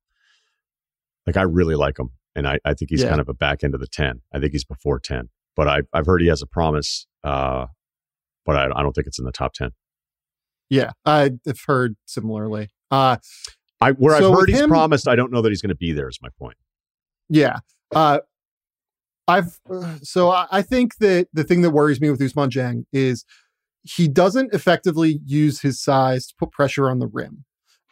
Like, I really like him, and I, I think he's yeah. kind of a back end of the ten. I think he's before ten, but I, I've heard he has a promise, uh, but I, I don't think it's in the top ten. Yeah, I've heard similarly. Uh, I where so I've heard he's him, promised, I don't know that he's going to be there. Is my point. Yeah. Uh, I've so I think that the thing that worries me with Ousmane Dieng is he doesn't effectively use his size to put pressure on the rim.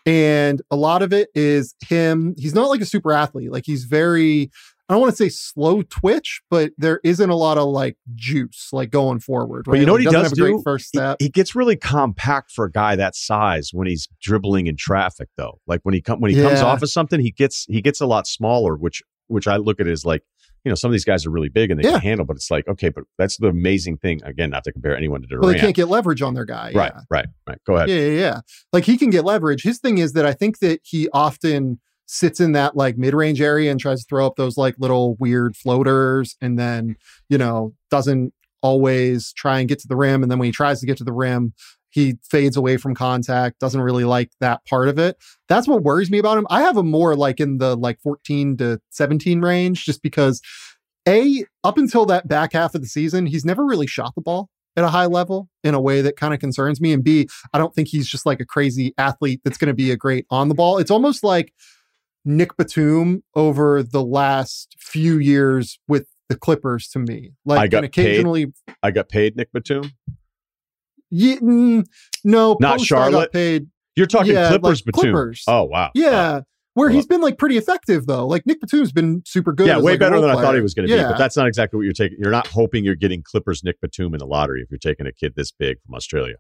And a lot of it is him. He's not like a super athlete. Like he's very, I don't want to say slow twitch, but there isn't a lot of like juice like going forward. Right? But you know what he, does do? first step. He, he, gets really compact for a guy that size when he's dribbling in traffic, though. Like when he come when he yeah. comes off of something, he gets he gets a lot smaller, which which I look at as like you know, some of these guys are really big and they yeah. can handle, but it's like, okay, but that's the amazing thing. Again, not to compare anyone to Durant. Well, they can't get leverage on their guy. Right, yeah. right, right. Go ahead. Yeah, yeah, yeah. Like he can get leverage. His thing is that I think that he often sits in that like mid-range area and tries to throw up those like little weird floaters and then, you know, doesn't always try and get to the rim. And then when he tries to get to the rim, he fades away from contact, doesn't really like that part of it. That's what worries me about him. I have him more like in the like 14 to 17 range just because a up until that back half of the season, he's never really shot the ball at a high level in a way that kind of concerns me and B, I don't think he's just like a crazy athlete that's going to be a great on the ball. It's almost like Nick Batum over the last few years with the Clippers to me. Like I got occasionally paid. I got paid Nick Batum. Yeah, mm, no, not Charlotte. paid. You're talking yeah, Clippers like Batum. Clippers. Oh wow. Yeah. Wow. Where Well- he's been like pretty effective though. Like Nick Batum's been super good. Yeah, way like, better than I thought he was going to be. But that's not exactly what you're taking. You're not hoping you're getting Clippers Nick Batum in the lottery if you're taking a kid this big from Australia.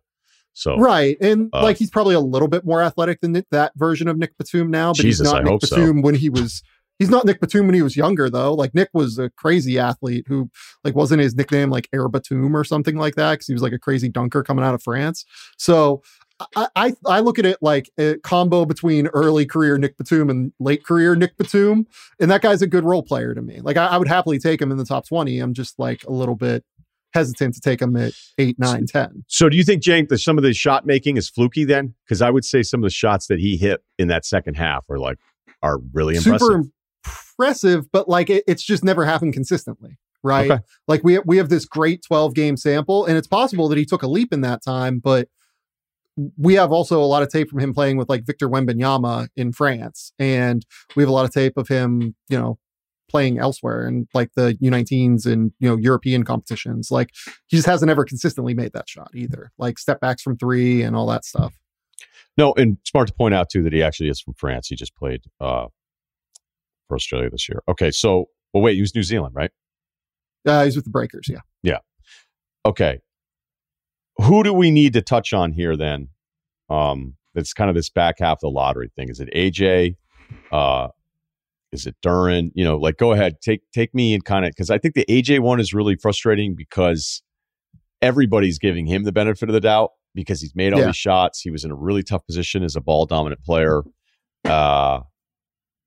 So Right. And Uh, like he's probably a little bit more athletic than that version of Nick Batum now, but Jesus, he's not I Nick hope so. When he was he's not Nick Batum when he was younger though. Like Nick was a crazy athlete who like wasn't his nickname like Air Batum or something like that because he was like a crazy dunker coming out of France. So I, I I look at it like a combo between early career Nick Batum and late career Nick Batum, and that guy's a good role player to me. Like I, I would happily take him in the top twenty. I'm just like a little bit hesitant to take him at eight, nine, ten. So do you think, Jake, that some of the shot making is fluky then? Because I would say some of the shots that he hit in that second half are like are really impressive. super impressive, but like it, it's just never happened consistently, right? Okay. Like we we have this great 12 game sample, and it's possible that he took a leap in that time, but we have also a lot of tape from him playing with like Victor Wembanyama in France, and we have a lot of tape of him, you know, playing elsewhere and like the U19s and you know European competitions. Like he just hasn't ever consistently made that shot either, like step backs from three and all that stuff. No, and smart to point out too that he actually is from France. He just played uh, for Australia this year. Okay, so well, wait, he was New Zealand, right? Uh, he's with the Breakers, yeah. Yeah. Okay, who do we need to touch on here then? Um, that's kind of this back half of the lottery thing. Is it AJ? Uh, is it Duren? You know, like go ahead, take take me and kind of because I think the AJ one is really frustrating because everybody's giving him the benefit of the doubt because he's made all Yeah. these shots. He was in a really tough position as a ball dominant player. Uh,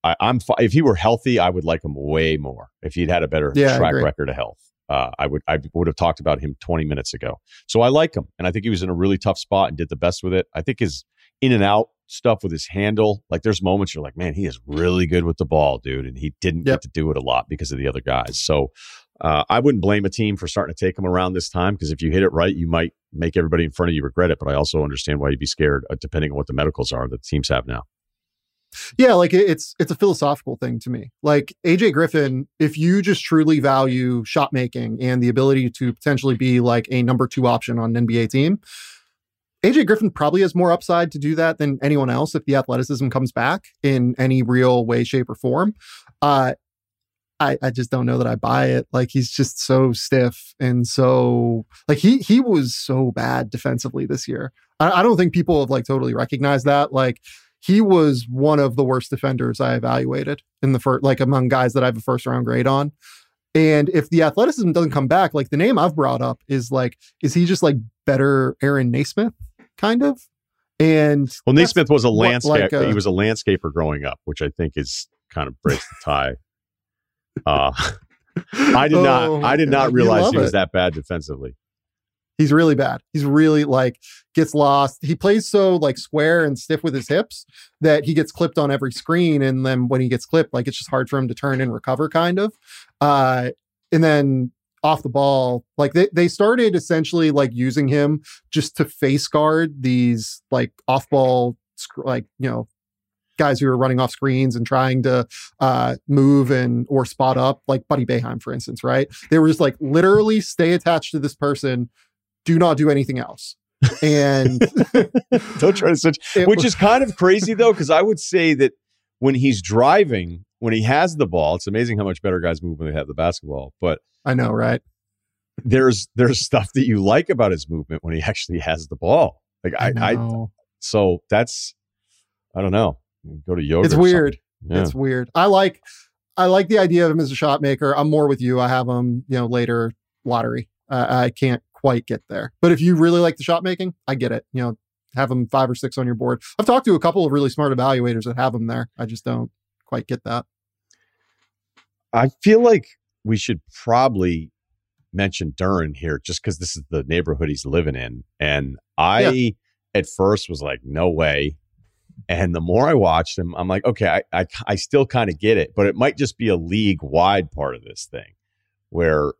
I, I'm if he were healthy, I would like him way more. If he'd had a better Yeah, track record of health, uh, I would I would have talked about him 20 minutes ago. So I like him, and I think he was in a really tough spot and did the best with it. I think his in and out stuff with his handle, like there's moments you're like, man, he is really good with the ball, dude, and he didn't Yep. get to do it a lot because of the other guys. So uh, I wouldn't blame a team for starting to take him around this time because if you hit it right, you might make everybody in front of you regret it. But I also understand why you'd be scared, uh, depending on what the medicals are that teams have now. Yeah, like it- it's it's a philosophical thing to me. Like AJ Griffin, if you just truly value shot making and the ability to potentially be like a number two option on an NBA team, AJ Griffin probably has more upside to do that than anyone else if the athleticism comes back in any real way, shape, or form. Uh I, I just don't know that I buy it. Like he's just so stiff and so like he he was so bad defensively this year. I, I don't think people have like totally recognized that. Like he was one of the worst defenders I evaluated in the first, like among guys that I have a first round grade on. And if the athleticism doesn't come back, like the name I've brought up is like, is he just like better Aaron Nesmith kind of? And Well, Nesmith was a landscape. like, uh, he was a landscaper growing up, which I think is kind of breaks the tie. Uh, I did Oh, not. I did God, not realize he was it. that bad defensively. He's really bad. He's really like gets lost. He plays so like square and stiff with his hips that he gets clipped on every screen. And then when he gets clipped, like it's just hard for him to turn and recover, kind of. Uh, and then off the ball, like they, they started essentially like using him just to face guard these like off ball, like, you know, guys who are running off screens and trying to uh, move and or spot up, like Buddy Boeheim, for instance, right? They were just like literally stay attached to this person, do not do anything else. And Don't try to switch. Which was- is kind of crazy though, because I would say that when he's driving, when he has the ball, it's amazing how much better guys move when they have the basketball. But I know, right? there's there's stuff that you like about his movement when he actually has the ball. Like I, I, know. so that's I don't know. Go to yoga. it's weird. Yeah. It's weird. I like I like the idea of him as a shot maker. I'm more with you. I have him, you know, later lottery. Uh, I can't quite get there. But if you really like the shot making, I get it. You know, have them five or six on your board. I've talked to a couple of really smart evaluators that have them there. I just don't quite get that. I feel like we should probably mention Duren here just because this is the neighborhood he's living in. And I, yeah. at first, was like, no way. And the more I watched him, I'm like, okay, I, I, I still kind of get it, but it might just be a league wide part of this thing where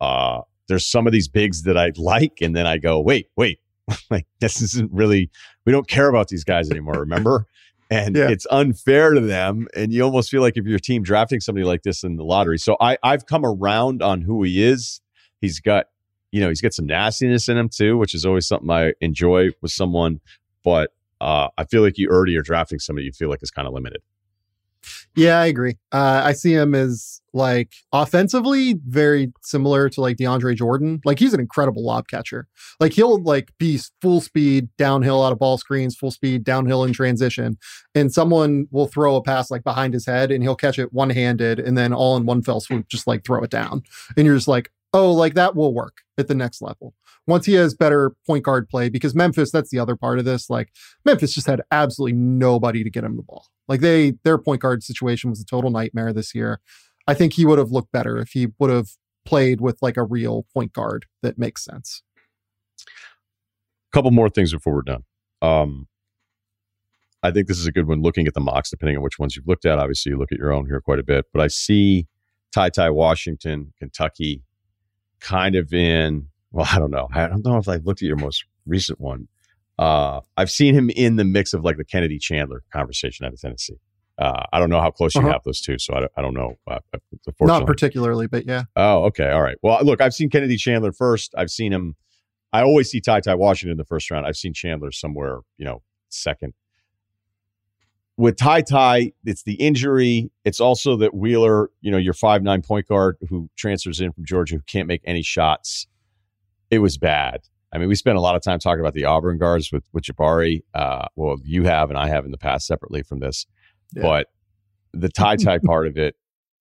uh, there's some of these bigs that I like. And then I go, wait, wait, like this isn't really, we don't care about these guys anymore. Remember? and yeah. it's unfair to them. And you almost feel like if your team drafting somebody like this in the lottery. So I, I've come around on who he is. He's got, you know, he's got some nastiness in him too, which is always something I enjoy with someone. But uh, I feel like you already are drafting somebody you feel like is kind of limited. Yeah, I agree. Uh, I see him as like offensively very similar to like DeAndre Jordan. Like he's an incredible lob catcher. Like he'll like be full speed downhill out of ball screens, full speed downhill in transition, and someone will throw a pass like behind his head, and he'll catch it one handed, and then all in one fell swoop, just like throw it down, and you're just like, oh, like that will work at the next level once he has better point guard play, because Memphis, that's the other part of this. Like Memphis just had absolutely nobody to get him the ball. Like they, their point guard situation was a total nightmare this year. I think he would have looked better if he would have played with like a real point guard that makes sense. A couple more things before we're done. Um, I think this is a good one looking at the mocks, depending on which ones you've looked at. Obviously, you look at your own here quite a bit, but I see Ty Ty Washington, Kentucky, kind of in well, I don't know. I don't know if I looked at your most recent one. Uh, I've seen him in the mix of like the Kennedy Chandler conversation out of Tennessee. Uh, I don't know how close you uh-huh. have those two, so I don't, I don't know. Uh, Not particularly, but yeah. Oh, okay, all right. Well, look, I've seen Kennedy Chandler first. I've seen him. I always see Ty Ty Washington in the first round. I've seen Chandler somewhere, you know, second. With Ty Ty, it's the injury. It's also that Wheeler, you know, your five nine point guard who transfers in from Georgia, who can't make any shots it was bad. I mean, we spent a lot of time talking about the Auburn guards with with Jabari. Uh, well, you have and I have in the past separately from this, yeah. but the Ty Ty part of it,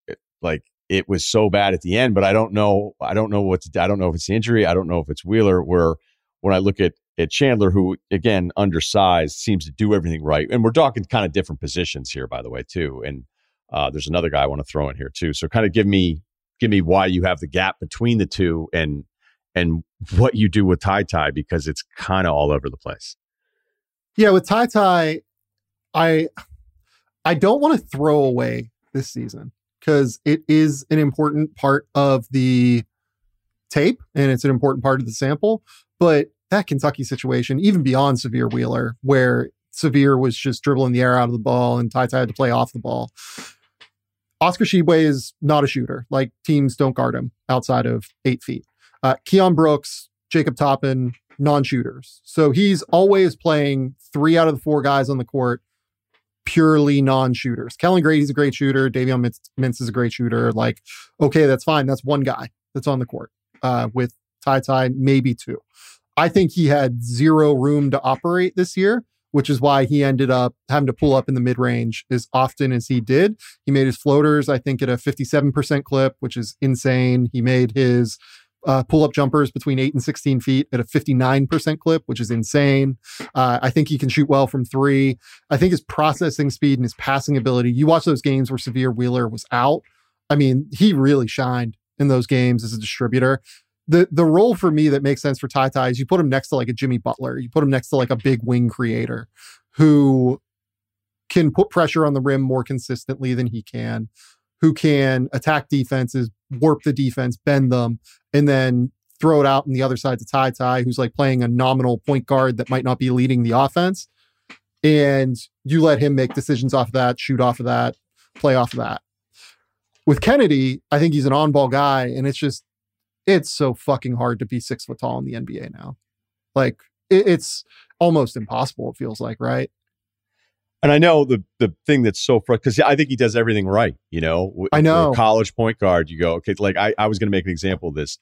it, like it was so bad at the end. But I don't know. I don't know what's. I don't know if it's the injury. I don't know if it's Wheeler. Where when I look at at Chandler, who again undersized, seems to do everything right, and we're talking kind of different positions here, by the way, too. And uh, there's another guy I want to throw in here too. So kind of give me give me why you have the gap between the two and and what you do with Ty Ty because it's kind of all over the place. Yeah, with Ty Ty, I I don't want to throw away this season because it is an important part of the tape and it's an important part of the sample. But that Kentucky situation, even beyond Sahvir Wheeler, where Sahvir was just dribbling the air out of the ball and Ty Ty had to play off the ball. Oscar Tshiebwe is not a shooter. Like teams don't guard him outside of eight feet. Uh, Keion Brooks, Jacob Toppin, non shooters. So he's always playing three out of the four guys on the court purely non shooters. Kellen Grady's a great shooter. Davion Mintz is a great shooter. Like, okay, that's fine. That's one guy that's on the court uh, with Ty Ty, maybe two. I think he had zero room to operate this year, which is why he ended up having to pull up in the mid range as often as he did. He made his floaters, I think, at a 57% clip, which is insane. He made his uh, pull up jumpers between 8 and 16 feet at a 59% clip, which is insane. Uh, I think he can shoot well from three. I think his processing speed and his passing ability. You watch those games where Sahvir Wheeler was out. I mean, he really shined in those games as a distributor. The the role for me that makes sense for Ty Ty is you put him next to like a Jimmy Butler. You put him next to like a big wing creator who can put pressure on the rim more consistently than he can, who can attack defenses, warp the defense, bend them, and then throw it out on the other side to Ty Ty, who's like playing a nominal point guard that might not be leading the offense. And you let him make decisions off of that, shoot off of that, play off of that. With Kennedy, I think he's an on ball guy, and it's just, it's so fucking hard to be six foot tall in the NBA now. Like, it, it's almost impossible, it feels like, right? And I know the the thing that's so frustrating because I think he does everything right. You know, I know college point guard. You go okay. Like I, I was going to make an example of this.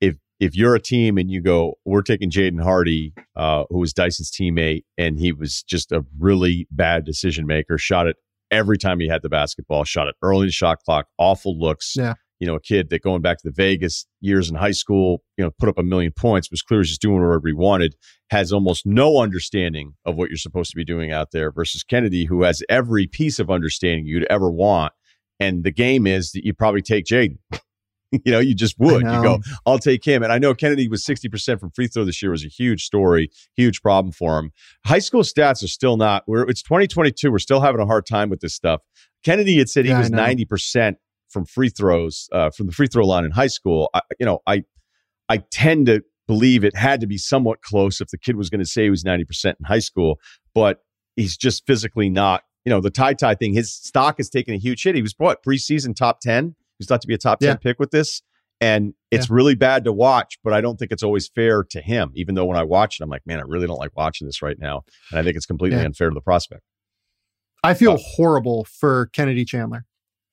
If if you're a team and you go, we're taking Jaden Hardy, uh, who was Dyson's teammate, and he was just a really bad decision maker. Shot it every time he had the basketball. Shot it early in the shot clock. Awful looks. Yeah. You know, a kid that going back to the Vegas years in high school, you know, put up a million points, was clear just doing whatever he wanted, has almost no understanding of what you're supposed to be doing out there versus Kennedy, who has every piece of understanding you'd ever want. And the game is that you probably take Jaden. you know, you just would. You go, I'll take him. And I know Kennedy was 60% from free throw this year was a huge story, huge problem for him. High school stats are still not, we're, it's 2022. We're still having a hard time with this stuff. Kennedy had said he yeah, was 90% from free throws, uh, from the free throw line in high school. I, you know, I, I tend to believe it had to be somewhat close if the kid was going to say he was 90% in high school, but he's just physically not, you know, the Ty Ty thing, his stock has taken a huge hit. He was what, preseason top 10? He's thought to be a top 10 yeah. pick with this. And it's yeah. really bad to watch, but I don't think it's always fair to him. Even though when I watch it, I'm like, man, I really don't like watching this right now. And I think it's completely yeah. unfair to the prospect. I feel uh, horrible for Kennedy Chandler.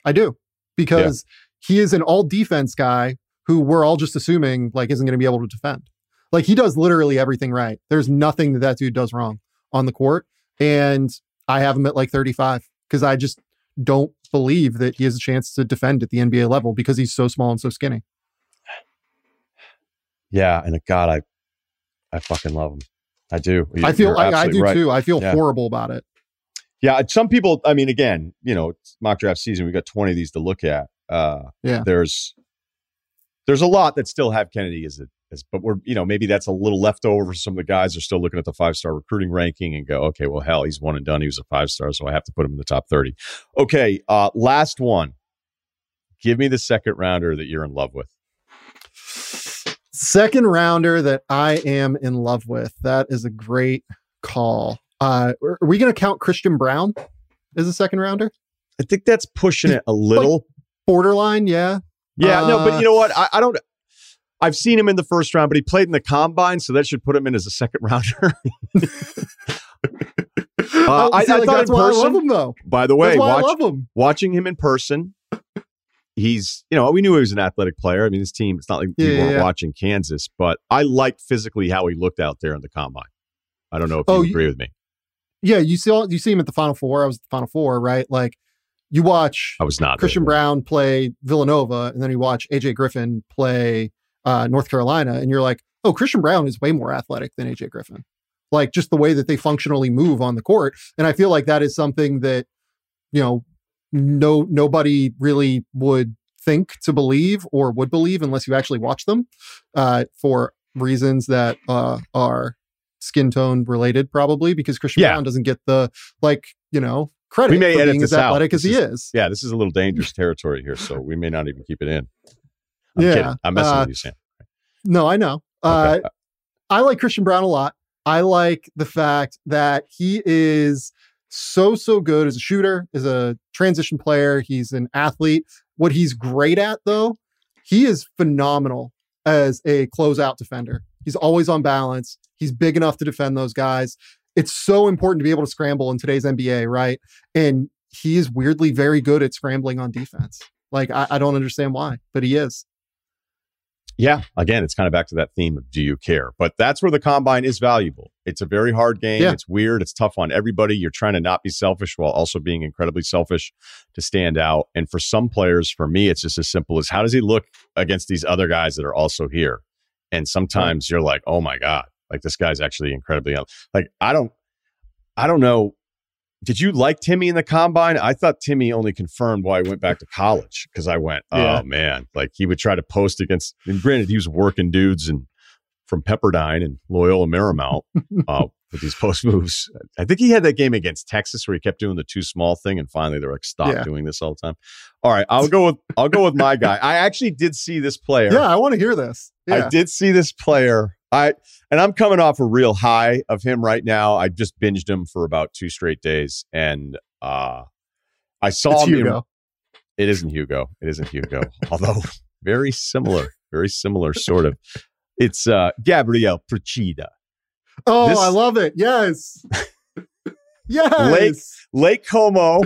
I do because he is an all defense guy who we're all just assuming like isn't going to be able to defend. Like he does literally everything right. There's nothing that that dude does wrong on the court. And I have him at like 35 because I just don't believe that he has a chance to defend at the NBA level because he's so small and so skinny. Yeah, and uh, God, I, I fucking love him. I do. You're, I feel. I, I, do right. too. I feel yeah. horrible about it. Yeah, some people. I mean, again, you know, mock draft season. We got twenty of these to look at. Uh, yeah. There's, there's a lot that still have Kennedy as a but we're you know maybe that's a little leftover for some of the guys are still looking at the five star recruiting ranking and go okay well hell he's one and done he was a five star so I have to put him in the top thirty. Okay, uh, last one. Give me the second rounder that you're in love with. Second rounder that I am in love with. That is a great call. Uh, are we going to count Christian Braun as a second rounder? I think that's pushing it a little. borderline, yeah. Yeah, uh, no, but you know what? I, I don't. I've seen him in the first round, but he played in the combine, so that should put him in as a second rounder. uh, I, I, thought that's why person, I love him, though. By the way, watch, him. watching him in person, he's you know we knew he was an athletic player. I mean, his team. It's not like yeah, we weren't yeah. watching Kansas, but I liked physically how he looked out there in the combine. I don't know if oh, you agree with me. Yeah, you see, you see him at the Final Four. I was at the Final Four, right? Like you watch. I was not Christian there. Braun play Villanova, and then you watch AJ Griffin play uh, North Carolina, and you're like, oh, Christian Braun is way more athletic than AJ Griffin. Like just the way that they functionally move on the court, and I feel like that is something that you know no nobody really would think to believe or would believe unless you actually watch them uh, for reasons that uh, are skin tone related, probably because Christian yeah. Braun doesn't get the like you know credit we may for being as athletic as he is. Yeah, this is a little dangerous territory here, so we may not even keep it in. I'm yeah, kidding. I'm messing uh, with you, Sam. No, I know. Uh, okay. Uh, I like Christian Braun a lot. I like the fact that he is so so good as a shooter, as a transition player. He's an athlete. What he's great at, though, he is phenomenal as a closeout defender. He's always on balance. He's big enough to defend those guys. It's so important to be able to scramble in today's NBA, right? And he is weirdly very good at scrambling on defense. Like I, I don't understand why, but he is. Yeah, again, it's kind of back to that theme of do you care? But that's where the combine is valuable. It's a very hard game. Yeah. It's weird. It's tough on everybody. You're trying to not be selfish while also being incredibly selfish to stand out. And for some players, for me, it's just as simple as how does he look against these other guys that are also here? And sometimes you're like, oh my God, like this guy's actually incredibly like I don't I don't know did you like Timme in the combine? I thought Timme only confirmed why he went back to college because I went, oh yeah. man, like he would try to post against. And granted, he was working dudes and from Pepperdine and Loyola Marymount uh, with these post moves. I think he had that game against Texas where he kept doing the too small thing, and finally they're like, stop yeah. doing this all the time. All right, I'll go with I'll go with my guy. I actually did see this player. Yeah, I want to hear this. Yeah. I did see this player I and I'm coming off a real high of him right now. I just binged him for about two straight days, and uh, I saw him. In, it isn't Hugo. It isn't Hugo. although very similar, very similar, sort of. It's uh, Gabriel Procida. Oh, this, I love it. Yes. yes. Lake Lake Como,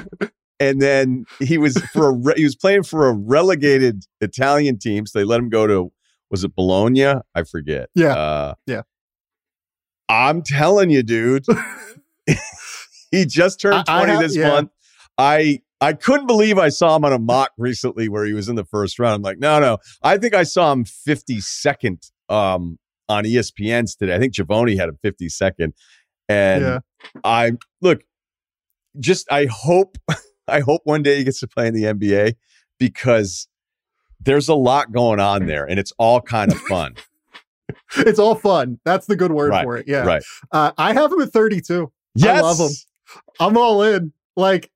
and then he was for a re- he was playing for a relegated Italian team, so they let him go to was it Bologna? I forget. Yeah. Uh, yeah. I'm telling you, dude. he just turned 20 I, I have, this yeah. month. I I couldn't believe I saw him on a mock recently where he was in the first round. I'm like, no, no. I think I saw him 52nd um, on ESPN's today. I think Givony had him 52nd. And Yeah. I look, just I hope, I hope one day he gets to play in the NBA because there's a lot going on there and it's all kind of fun. It's all fun. That's the good word Right, for it. Yeah. Right. Uh, I have him at 32. Yes. love him. I'm all in. Like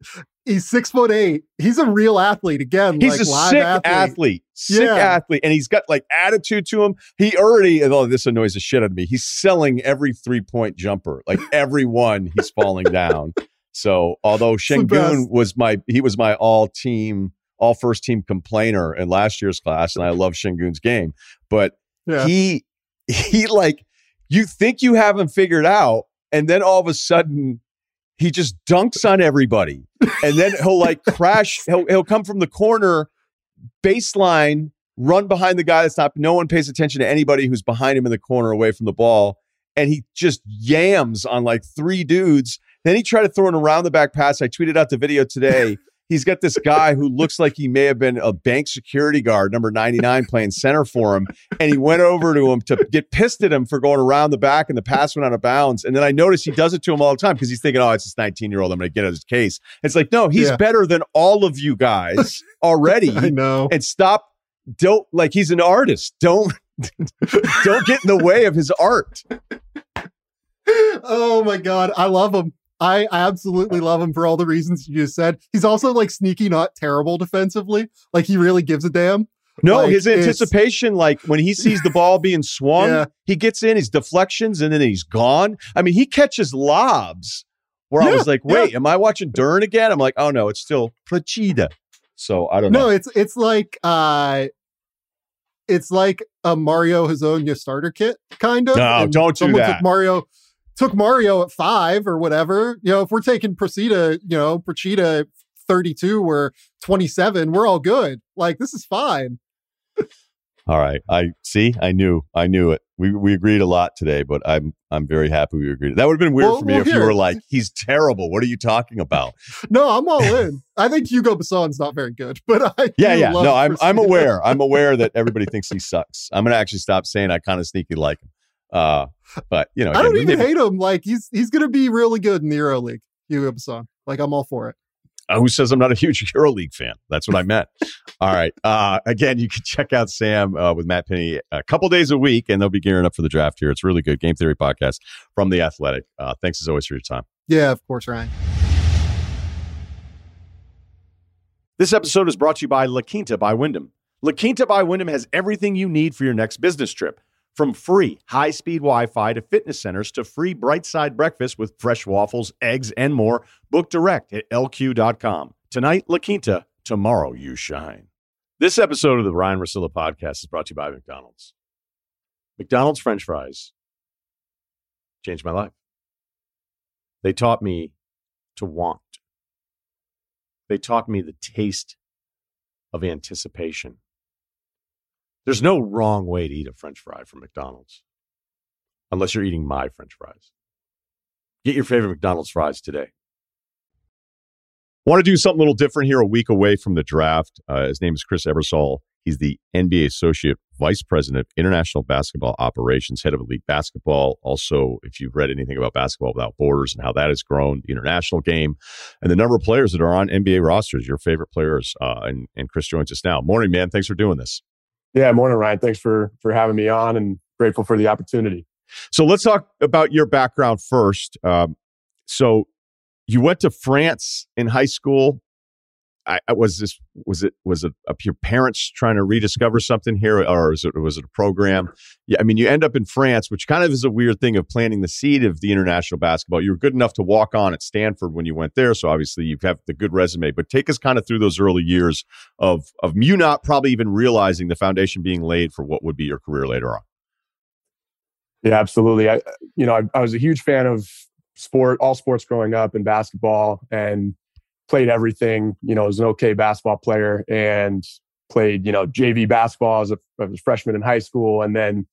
he's six foot eight. He's a real athlete. Again, He's like a sick athlete. athlete. Sick Yeah. athlete. And he's got like attitude to him. He already, oh, this annoys the shit out of me. He's selling every three point jumper. Like every one, he's falling down. So although the Sengun was my, he was my all team, all first team complainer in last year's class, and I love Sengun's game. But Yeah. he, he like, you think you have him figured out, and then all of a sudden, he just dunks on everybody and then he'll like crash. He'll he'll come from the corner, baseline, run behind the guy that's not. No one pays attention to anybody who's behind him in the corner, away from the ball, and he just yams on like three dudes. Then he tried to throw an around the back pass. I tweeted out the video today. He's got this guy who looks like he may have been a bank security guard, number 99, playing center for him. And he went over to him to get pissed at him for going around the back, and the pass went out of bounds. And then I noticed he does it to him all the time because he's thinking, oh, it's this 19 year old. I'm going to get his case. It's like, no, he's Yeah. better than all of you guys already. I know. and stop. Don't like he's an artist. Don't don't get in the way of his art. oh my god, I love him. I absolutely love him for all the reasons you just said. He's also like sneaky, not terrible defensively. Like he really gives a damn. No, Like, his anticipation, like when he sees the ball being swung, Yeah. he gets in, his deflections, and then he's gone. I mean, he catches lobs where I was like, yeah. wait, am I watching Duren again? I'm like, oh no, it's still Procida. So I don't No, know. No, it's it's like uh it's like a Mario Hezonja starter kit, kind of. No, And don't do someone that. Mario took Mario at five or whatever. You know, if we're taking Procida, you know, Procida 32 or 27, we're all good. Like this is fine. All right. I see. I knew. I knew it. We we agreed a lot today, but I'm I'm very happy we agreed. That would have been weird Well- for me well, if you were like, he's terrible. What are you talking about? No, I'm all in. I think Hugo Besson's not very good, but I Yeah, yeah. No, I'm I'm aware. I'm aware that everybody thinks he sucks. I'm gonna actually stop saying I kind of sneaky like him. Uh, but you know, I don't even maybe- hate him. Like he's he's gonna be really good in the Euro League. Hugo Besson. Like I'm all for it. Uh, who says I'm not a huge EuroLeague fan? That's what I meant. All right. Uh, again, you can check out Sam uh, with Matt Penny a couple days a week, and they'll be gearing up for the draft here. It's really good. Game Theory podcast from The Athletic. Uh, thanks as always for your time. Yeah, of course, Ryen. This episode is brought to you by La Quinta by Wyndham. La Quinta by Wyndham has everything you need for your next business trip. From free high speed Wi Fi to fitness centers to free bright side breakfast with fresh waffles, eggs, and more. Book direct at lq.com. Tonight, La Quinta. Tomorrow, you shine. This episode of the Ryen Russillo podcast is brought to you by McDonald's. McDonald's French fries changed my life. They taught me to want. They taught me the taste of anticipation. There's no wrong way to eat a French fry from McDonald's, unless you're eating my French fries. Get your favorite McDonald's fries today. Want to do something a little different here a week away from the draft. Uh, his name is Chris Ebersole. He's the NBA Associate Vice President of International Basketball Operations, head of elite basketball. Also, if you've read anything about Basketball Without Borders and how that has grown, the international game, and the number of players that are on NBA rosters, your favorite players. Uh, and, and Chris joins us now. Morning, man. Thanks for doing this. Yeah, morning, Ryen. Thanks for for having me on, and grateful for the opportunity. So let's talk about your background first. Um, so you went to France in high school. I, was this was it was it uh, your parents trying to rediscover something here, or was it was it a program? Yeah, I mean, you end up in France, which kind of is a weird thing of planting the seed of the international basketball. You were good enough to walk on at Stanford when you went there, so obviously you have the good resume. But take us kind of through those early years of of you not probably even realizing the foundation being laid for what would be your career later on. Yeah, absolutely. I, you know, I, I was a huge fan of sport, all sports growing up, and basketball, and played everything. You know, was an okay basketball player, and played you know JV basketball as a, as a freshman in high school, and then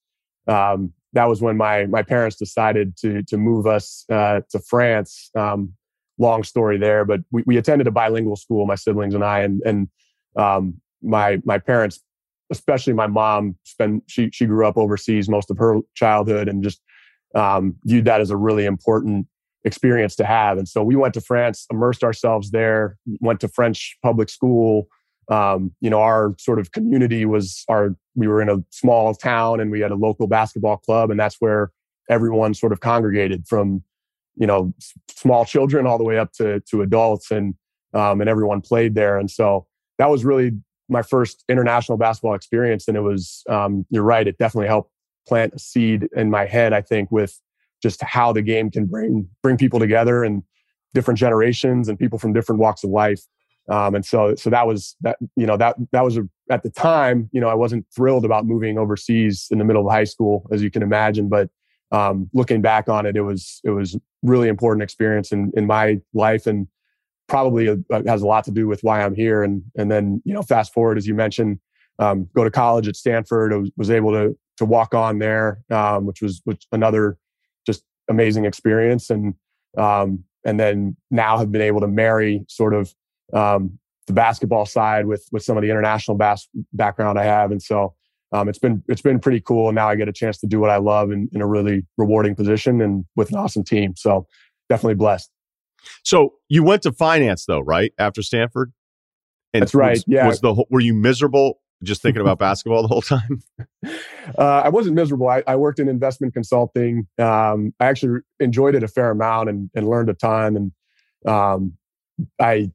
um, that was when my my parents decided to to move us uh, to France. Um, long story there. But we, we attended a bilingual school, my siblings and I, and and um, my my parents, especially my mom, spent she she grew up overseas most of her childhood, and just um, viewed that as a really important experience to have. And so we went to France, immersed ourselves there, went to French public school. Um, you know, our sort of community was our, we were in a small town and we had a local basketball club, and that's where everyone sort of congregated from, you know, s- small children all the way up to, to adults and, um, and everyone played there. And so that was really my first international basketball experience. And it was, um, you're right, it definitely helped plant a seed in my head, I think, with just how the game can bring bring people together and different generations and people from different walks of life. Um, and so, so that was that. You know, that that was a, at the time. You know, I wasn't thrilled about moving overseas in the middle of high school, as you can imagine. But um, looking back on it, it was it was really important experience in in my life, and probably a, has a lot to do with why I'm here. And and then you know, fast forward as you mentioned, um, go to college at Stanford. I was, was able to to walk on there, um, which was which another amazing experience. And um, and then now have been able to marry sort of um, the basketball side with with some of the international bas- background I have. And so um, it's been it's been pretty cool. And now I get a chance to do what I love in, in a really rewarding position and with an awesome team. So definitely blessed. So you went to finance though, right? After Stanford? And That's right, Was, yeah. Was the whole- were you miserable just thinking about basketball the whole time? Uh, I wasn't miserable. I, I worked in investment consulting. Um, I actually enjoyed it a fair amount and, and learned a ton. And um, I,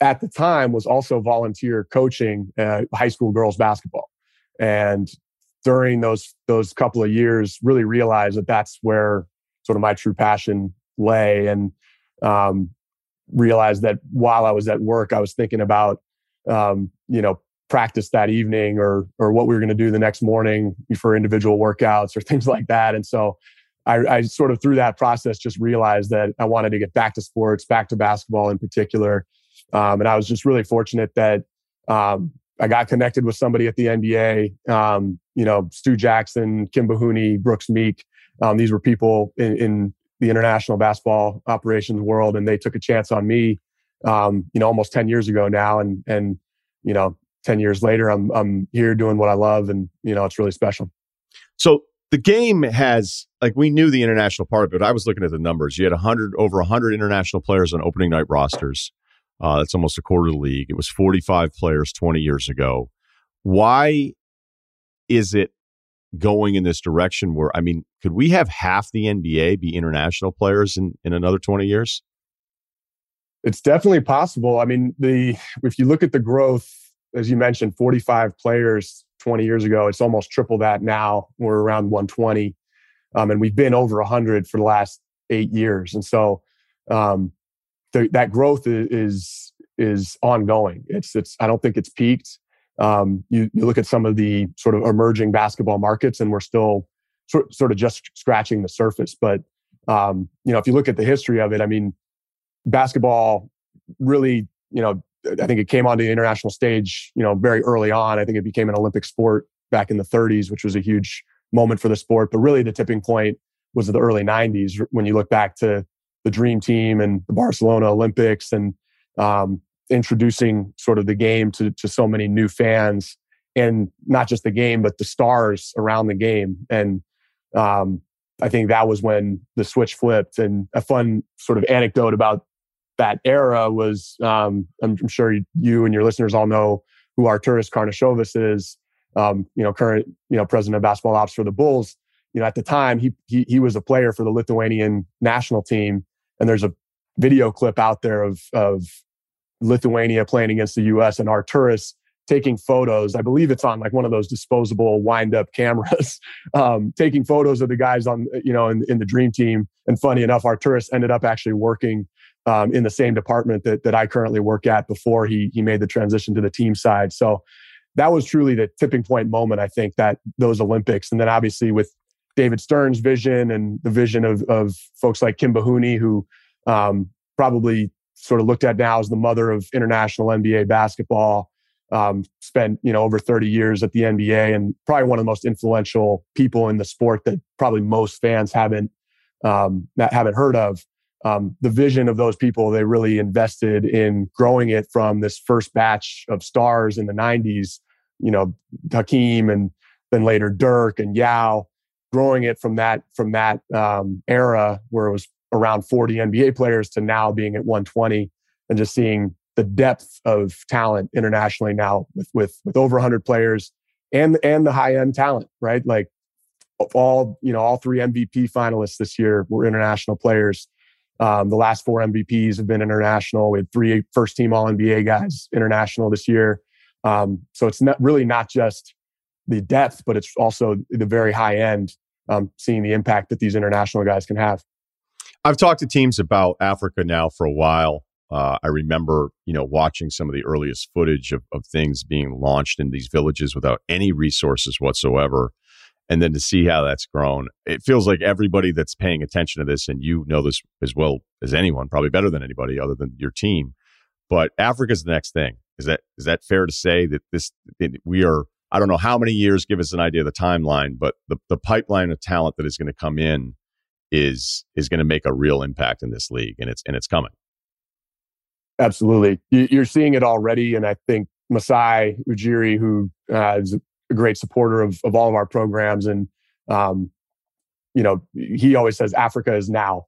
at the time, was also volunteer coaching uh, high school girls basketball. And during those those couple of years, really realized that that's where sort of my true passion lay. And um, realized that while I was at work, I was thinking about um, you know practice that evening or or what we were going to do the next morning for individual workouts or things like that. And so I, I sort of through that process just realized that I wanted to get back to sports, back to basketball in particular. Um, and I was just really fortunate that um, I got connected with somebody at the NBA. Um, you know, Stu Jackson, Kim Bohuny, Brooks Meek. Um, these were people in, in the international basketball operations world, and they took a chance on me. Um, you know, almost ten years ago now, and and you know, 10 years later i'm i'm here doing what i love and you know it's really special So the game has like we knew the international part of it. I was looking at the numbers. You had 100 over 100 international players on opening night rosters. Uh, that's almost a quarter of the league. It was 45 players 20 years ago. Why is it going in this direction where I mean, could we have half the NBA be international players in, in another 20 years? it's definitely possible i mean the if you look at the growth as you mentioned 45 players 20 years ago it's almost triple that now. We're around 120 um, and we've been over 100 for the last eight years. And so um, the, that growth is, is is ongoing. It's it's i don't think it's peaked. Um, you, you look at some of the sort of emerging basketball markets and we're still sort, sort of just scratching the surface. But um, you know if you look at the history of it i mean basketball really you know I think it came onto the international stage, you know, very early on. I think it became an Olympic sport back in the 30s, which was a huge moment for the sport. But really, the tipping point was the early 90s when you look back to the Dream Team and the Barcelona Olympics and um, introducing sort of the game to, to so many new fans and not just the game, but the stars around the game. And um, I think that was when the switch flipped. And a fun sort of anecdote about that era was um, I'm, sure you and your listeners all know who Arturas Karnisovas is. Um, you know, current you know president of basketball ops for the Bulls. You know, at the time he he he was a player for the Lithuanian national team, and there's a video clip out there of of Lithuania playing against the U.S. and Arturas taking photos. I believe it's on like one of those disposable wind up cameras, um, taking photos of the guys on, you know, in, in the dream team. And funny enough, Arturas ended up actually working um, in the same department that, that I currently work at before he, he made the transition to the team side. So that was truly the tipping point moment, I think, that those Olympics. And then obviously with David Stern's vision and the vision of, of folks like Kim Bohuny, who um, probably sort of looked at now as the mother of international NBA basketball, um, spent you know over 30 years at the NBA and probably one of the most influential people in the sport that probably most fans haven't um, haven't heard of. Um, the vision of those people, they really invested in growing it from this first batch of stars in the 90s, you know, Hakeem and then later Dirk and Yao, growing it from that from that um, era where it was around 40 NBA players to now being at 120 and just seeing the depth of talent internationally now with with with over 100 players and and the high end talent, right? Like all you know, all three MVP finalists this year were international players. Um, the last four MVPs have been international. We had three first team All NBA guys international this year. Um, so it's not really not just the depth, but it's also the very high end. Um, seeing the impact that these international guys can have. I've talked to teams about Africa now for a while. Uh, I remember, you know, watching some of the earliest footage of, of things being launched in these villages without any resources whatsoever and then to see how that's grown. It feels like everybody that's paying attention to this and you know this as well as anyone probably better than anybody other than your team but africa's the next thing. Is that is that fair to say that this we are i don't know how many years give us an idea of the timeline but the, the pipeline of talent that is going to come in is is going to make a real impact in this league and it's and it's coming. Absolutely. You're seeing it already and i think masai ujiri who uh, is a great supporter of, of all of our programs. And, um, you know, he always says Africa is now.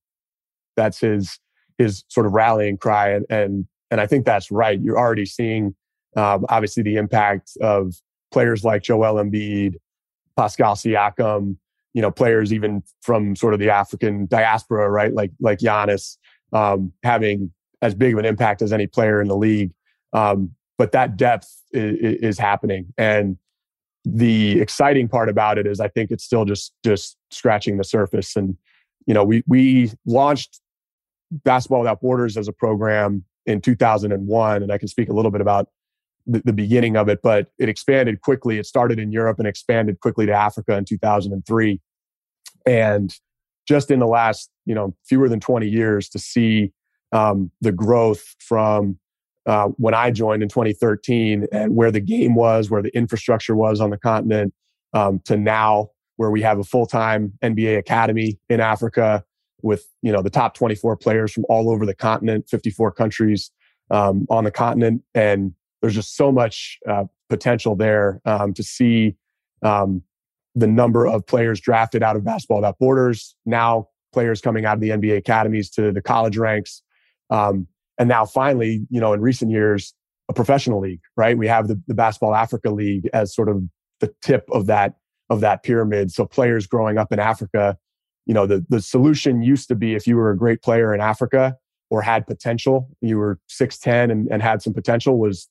That's his, his sort of rallying cry. And, and, and I think that's right. You're already seeing, um, obviously the impact of players like Joel Embiid, Pascal Siakam, you know, players even from sort of the African diaspora, right? Like, like Giannis, um, having as big of an impact as any player in the league. Um, but that depth is, is happening. And, the exciting part about it is I think it's still just just scratching the surface. And you know, we we launched Basketball Without Borders as a program in 2001, and I can speak a little bit about the, the beginning of it, but it expanded quickly. It started in Europe and expanded quickly to Africa in 2003, and just in the last you know fewer than 20 years to see um, the growth from uh, when I joined in 2013 and where the game was, where the infrastructure was on the continent, um, to now where we have a full time NBA academy in Africa with you know the top 24 players from all over the continent, 54 countries um, on the continent, and there's just so much uh, potential there um, to see um, the number of players drafted out of Basketball Without Borders. Now players coming out of the NBA academies to the college ranks. Um, and now finally, you know, in recent years, a professional league, right? We have the, the Basketball Africa League as sort of the tip of that of that pyramid. So players growing up in Africa, you know, the, the solution used to be if you were a great player in Africa or had potential, you were 6'10 and, and had some potential was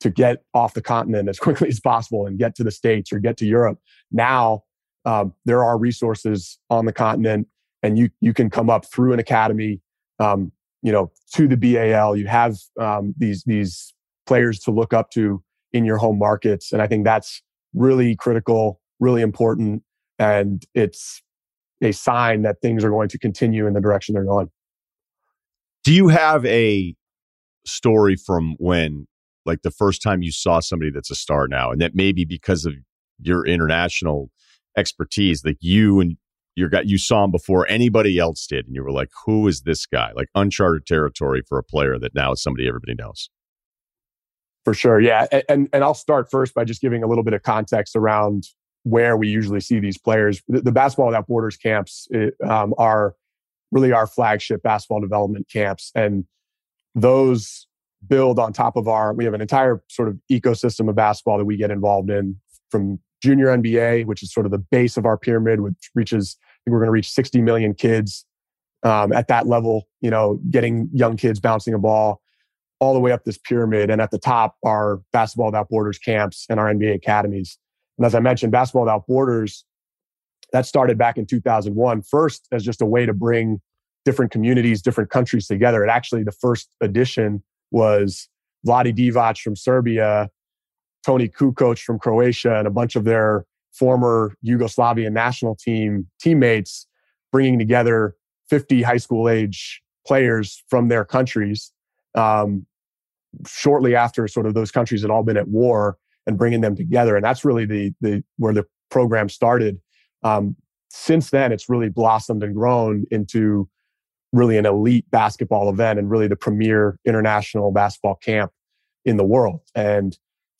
to get off the continent as quickly as possible and get to the States or get to Europe. Now um, there are resources on the continent and you you can come up through an academy um, you know, to the BAL. You have um, these these players to look up to in your home markets, and I think that's really critical, really important, and it's a sign that things are going to continue in the direction they're going. Do you have a story from when, like, the first time you saw somebody that's a star now, and that maybe because of your international expertise, like you and you got you saw him before anybody else did, and you were like, "Who is this guy?" Like uncharted territory for a player that now is somebody everybody knows. For sure, yeah, and and I'll start first by just giving a little bit of context around where we usually see these players. The, the Basketball Without Borders camps it, um, are really our flagship basketball development camps, and those build on top of our. We have an entire sort of ecosystem of basketball that we get involved in from junior NBA, which is sort of the base of our pyramid, which reaches we're going to reach 60 million kids um, at that level, you know, getting young kids bouncing a ball all the way up this pyramid. And at the top are Basketball Without Borders camps and our NBA academies. And as I mentioned, Basketball Without Borders, that started back in 2001, first as just a way to bring different communities, different countries together. It actually, the first edition was Vlade Divac from Serbia, Toni Kukoc from Croatia, and a bunch of their former Yugoslavian national team teammates bringing together 50 high school age players from their countries um, shortly after sort of those countries had all been at war and bringing them together and that's really the the where the program started um, since then it's really blossomed and grown into really an elite basketball event and really the premier international basketball camp in the world. And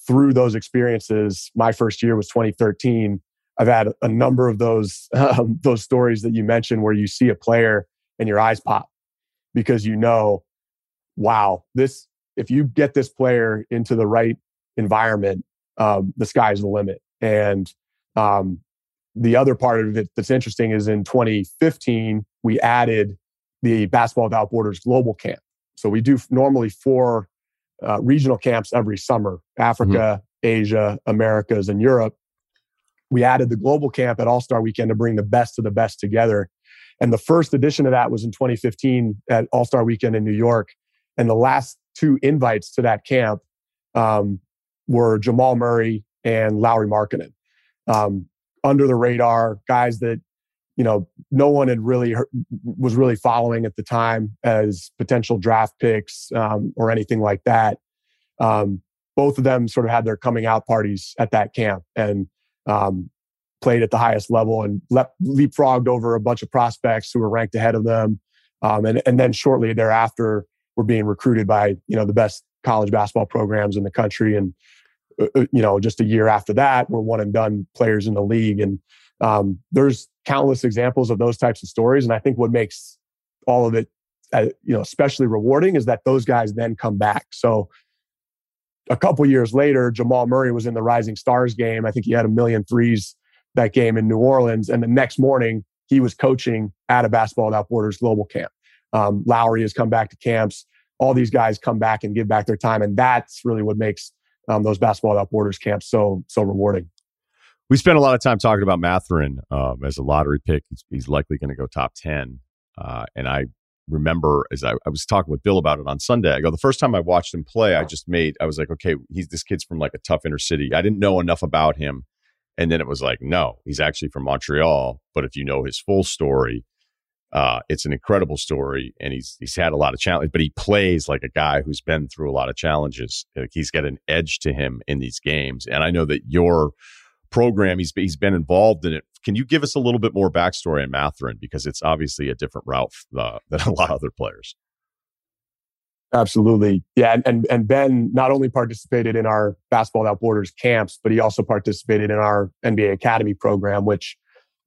through those experiences, my first year was 2013. I've had a number of those um, those stories that you mentioned where you see a player and your eyes pop because you know, wow, this if you get this player into the right environment, um, the sky's the limit. And um, the other part of it that's interesting is in 2015 we added the Basketball Without Borders Global Camp. So we do normally four uh, regional camps every summer: Africa, mm-hmm. Asia, Americas, and Europe. We added the global camp at All Star Weekend to bring the best of the best together. And the first edition of that was in 2015 at All Star Weekend in New York. And the last two invites to that camp um, were Jamal Murray and Lauri Markkanen. Um, under the radar guys that you know no one had really heard, was really following at the time as potential draft picks um, or anything like that. Um, both of them sort of had their coming out parties at that camp and um, played at the highest level and le- leapfrogged over a bunch of prospects who were ranked ahead of them. Um, and, and then shortly thereafter, were being recruited by you know the best college basketball programs in the country and uh, uh, you know, just a year after that, we're one and done players in the league. And um, there's countless examples of those types of stories. And I think what makes all of it, uh, you know, especially rewarding is that those guys then come back. So a couple years later, Jamal Murray was in the Rising Stars game. I think he had a million threes that game in New Orleans. And the next morning, he was coaching at a Basketball Without Borders global camp. Um, Lauri has come back to camps. All these guys come back and give back their time. And that's really what makes um, those basketball without borders camps so so rewarding. We spent a lot of time talking about Mathurin um, as a lottery pick. He's, he's likely going to go top ten. Uh, and I remember as I, I, was talking with Bill about it on Sunday. I go the first time I watched him play, I just made I was like, okay, he's this kid's from like a tough inner city. I didn't know enough about him, and then it was like, no, he's actually from Montreal. But if you know his full story, uh, it's an incredible story, and he's he's had a lot of challenges, but he plays like a guy who's been through a lot of challenges. Like he's got an edge to him in these games, and I know that your program he's he's been involved in it. Can you give us a little bit more backstory on Mathurin because it's obviously a different route uh, than a lot of other players. Absolutely, yeah, and, and and Ben not only participated in our Basketball Without Borders camps, but he also participated in our NBA Academy program, which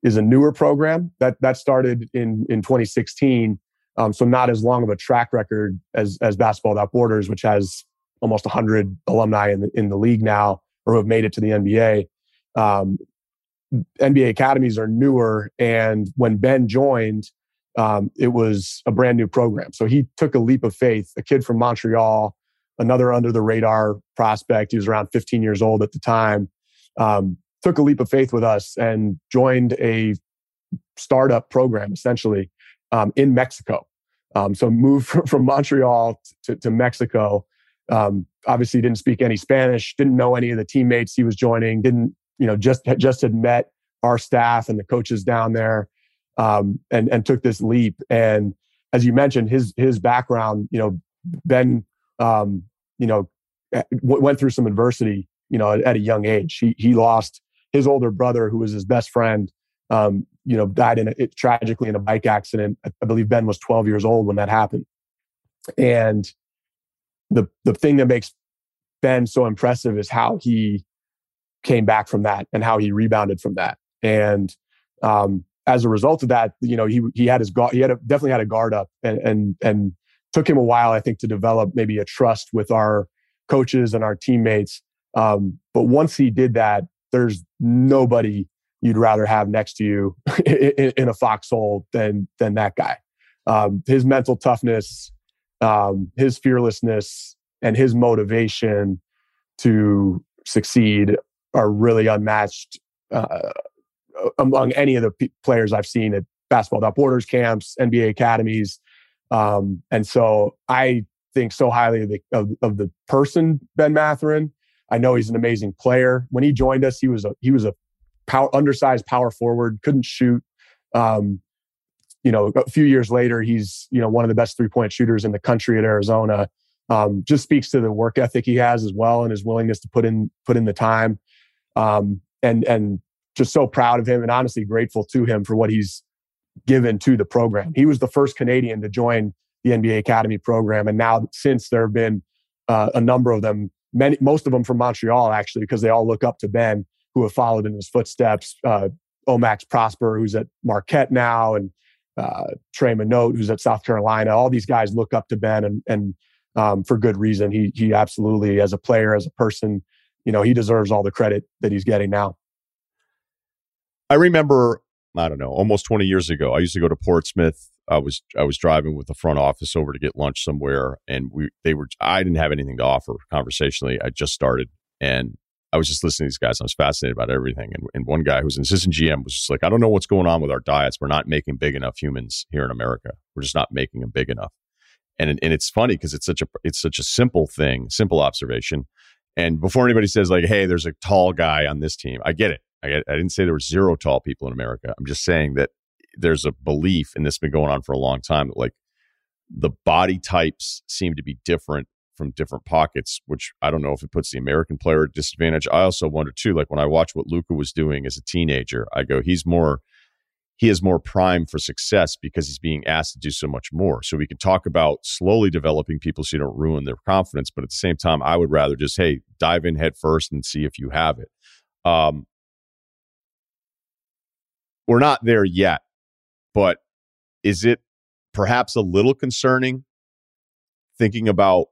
is a newer program that that started in in 2016. Um, so not as long of a track record as as Basketball Without Borders, which has almost 100 alumni in the in the league now, or who have made it to the NBA. Um, NBA academies are newer, and when Ben joined, um, it was a brand new program. So he took a leap of faith. A kid from Montreal, another under the radar prospect. He was around 15 years old at the time. Um, took a leap of faith with us and joined a startup program essentially um, in Mexico. Um, so moved from Montreal to, to Mexico. Um, obviously, didn't speak any Spanish. Didn't know any of the teammates he was joining. Didn't you know? Just just had met our staff and the coaches down there, um, and and took this leap. And as you mentioned, his his background, you know, Ben, um, you know, went through some adversity, you know, at, at a young age. He he lost his older brother, who was his best friend, um, you know, died in a, it, tragically in a bike accident. I believe Ben was 12 years old when that happened. And the the thing that makes Ben so impressive is how he came back from that and how he rebounded from that. And um, as a result of that, you know, he he had his guard, he had a, definitely had a guard up, and and and took him a while, I think, to develop maybe a trust with our coaches and our teammates. Um, but once he did that, there's nobody you'd rather have next to you in, in, a foxhole than than that guy. Um, his mental toughness, um, his fearlessness, and his motivation to succeed are really unmatched uh, among any of the p- players I've seen at Basketball Without Borders camps, NBA academies, um, and so I think so highly of the, of, of the person Ben Mathurin I know he's an amazing player. When he joined us, he was a he was a power, undersized power forward, couldn't shoot. Um, you know, a few years later, he's you know one of the best three point shooters in the country at Arizona. Um, just speaks to the work ethic he has as well, and his willingness to put in put in the time. Um, and and just so proud of him, and honestly grateful to him for what he's given to the program. He was the first Canadian to join the NBA Academy program, and now since there have been uh, a number of them, many most of them from Montreal actually, because they all look up to Ben, who have followed in his footsteps. Uh, O-Max Prosper, who's at Marquette now, and uh, Trey Manote, who's at South Carolina. All these guys look up to Ben, and and um, for good reason. He he absolutely, as a player, as a person, you know, he deserves all the credit that he's getting now. I remember, I don't know, almost 20 years ago, I used to go to Portsmouth. I was I was driving with the front office over to get lunch somewhere, and we they were I didn't have anything to offer conversationally. I just started, and I was just listening to these guys. I was fascinated about everything. And, and one guy who's an assistant GM was just like, I don't know what's going on with our diets. We're not making big enough humans here in America. We're just not making them big enough. And and it's funny because it's such a it's such a simple thing, simple observation. And before anybody says like, "Hey, there's a tall guy on this team," I get it. I, get, I didn't say there were zero tall people in America. I'm just saying that there's a belief, and this has been going on for a long time, that like the body types seem to be different from different pockets, which I don't know if it puts the American player at disadvantage. I also wonder too, like when I watch what Luka was doing as a teenager, I go, he's more he is more prime for success because he's being asked to do so much more. So we can talk about slowly developing people so you don't ruin their confidence, but at the same time, I would rather just hey dive in head first and see if you have it. Um, we're not there yet, but is it perhaps a little concerning thinking about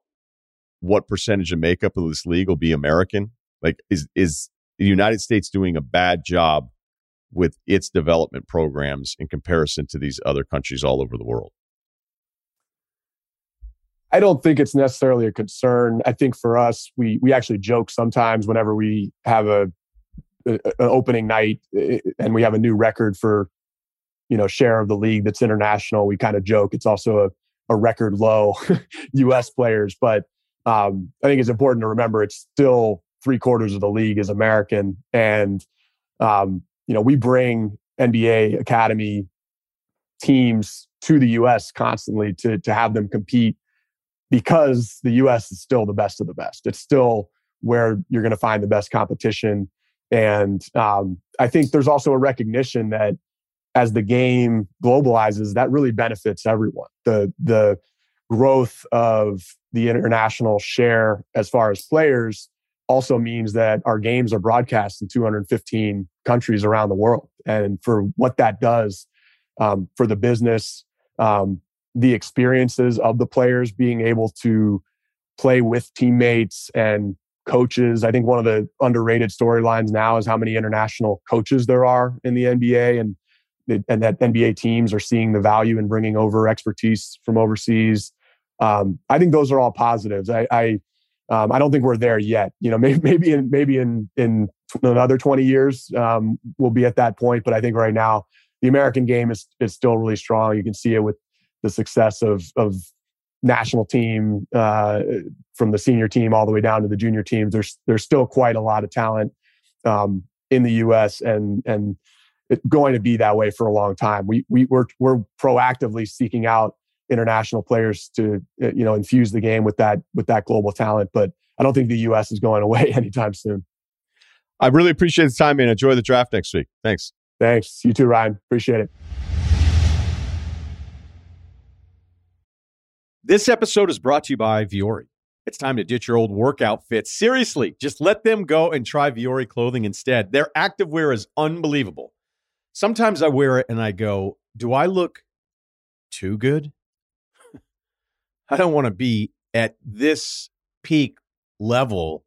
what percentage of makeup of this league will be American? Like, is is the United States doing a bad job with its development programs in comparison to these other countries all over the world? I don't think it's necessarily a concern. I think for us, we we actually joke sometimes whenever we have a, a, a opening night and we have a new record for you know share of the league that's international. We kind of joke it's also a, a record low U.S. players, but um, I think it's important to remember it's still three quarters of the league is American, and um, you know, we bring NBA Academy teams to the US constantly to, to have them compete because the US is still the best of the best. It's still where you're going to find the best competition. And um, I think there's also a recognition that as the game globalizes, that really benefits everyone. The, the growth of the international share as far as players also means that our games are broadcast in 215 countries around the world. And for what that does um, for the business, um, the experiences of the players being able to play with teammates and coaches. I think one of the underrated storylines now is how many international coaches there are in the NBA, and and that NBA teams are seeing the value in bringing over expertise from overseas. Um, I think those are all positives. I, I um, I don't think we're there yet. You know, maybe maybe in maybe in in another 20 years um, we'll be at that point. But I think right now the American game is is still really strong. You can see it with the success of of national team uh, from the senior team all the way down to the junior teams. There's there's still quite a lot of talent um, in the U.S. and and it's going to be that way for a long time. We we we're we're proactively seeking out international players to uh, you know infuse the game with that with that global talent. But I don't think the U.S. is going away anytime soon. I really appreciate the time, man. Enjoy the draft next week. Thanks. Thanks. You too, Ryen. Appreciate it. This episode is brought to you by Vuori. It's time to ditch your old workout fits. Seriously, just let them go and try Vuori clothing instead. Their activewear is unbelievable. Sometimes I wear it and I go, do I look too good? I don't want to be at this peak level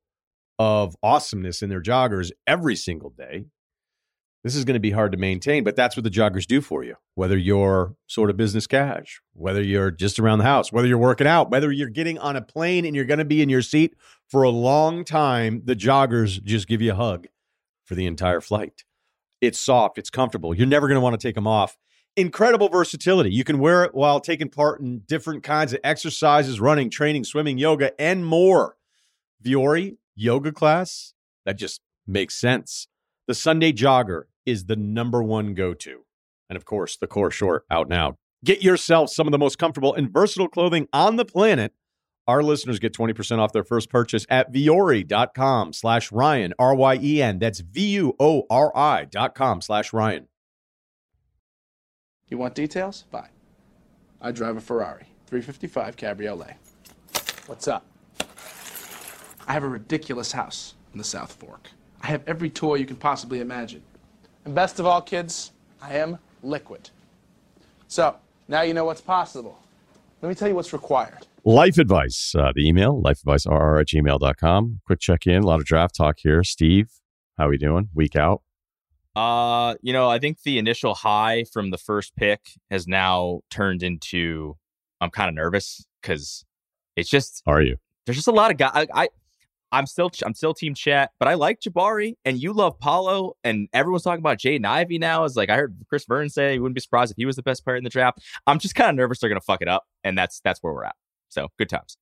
of awesomeness in their joggers every single day. This is going to be hard to maintain, but that's what the joggers do for you. Whether you're sort of business cash, whether you're just around the house, whether you're working out, whether you're getting on a plane and you're going to be in your seat for a long time, the joggers just give you a hug for the entire flight. It's soft, it's comfortable. You're never going to want to take them off incredible versatility. You can wear it while taking part in different kinds of exercises, running, training, swimming, yoga, and more. Vuori yoga class, that just makes sense. The Sunday jogger is the number one go to. And of course, the core short out now. Get yourself some of the most comfortable and versatile clothing on the planet. Our listeners get 20% off their first purchase at vuori.com slash Ryen, R Y E N. That's V U O R I dot com slash Ryen. You want details? Fine. I drive a Ferrari 355 Cabriolet. What's up? I have a ridiculous house in the South Fork. I have every toy you can possibly imagine. And best of all, kids, I am liquid. So, now you know what's possible. Let me tell you what's required. Life advice, uh, the email, lifeadvicerr at gmail.com. Quick check in, a lot of draft talk here. Steve, how are we doing? Week out? Uh, you know, I think the initial high from the first pick has now turned into I'm kind of nervous because it's just Are you? there's just a lot of guys. I, I I'm still I'm still team Chet, but I like Jabari and you love Paolo, and everyone's talking about Jaden Ivey now. Is like I heard Chris Vern say he wouldn't be surprised if he was the best player in the draft. I'm just kind of nervous they're gonna fuck it up, and that's that's where we're at. So good times.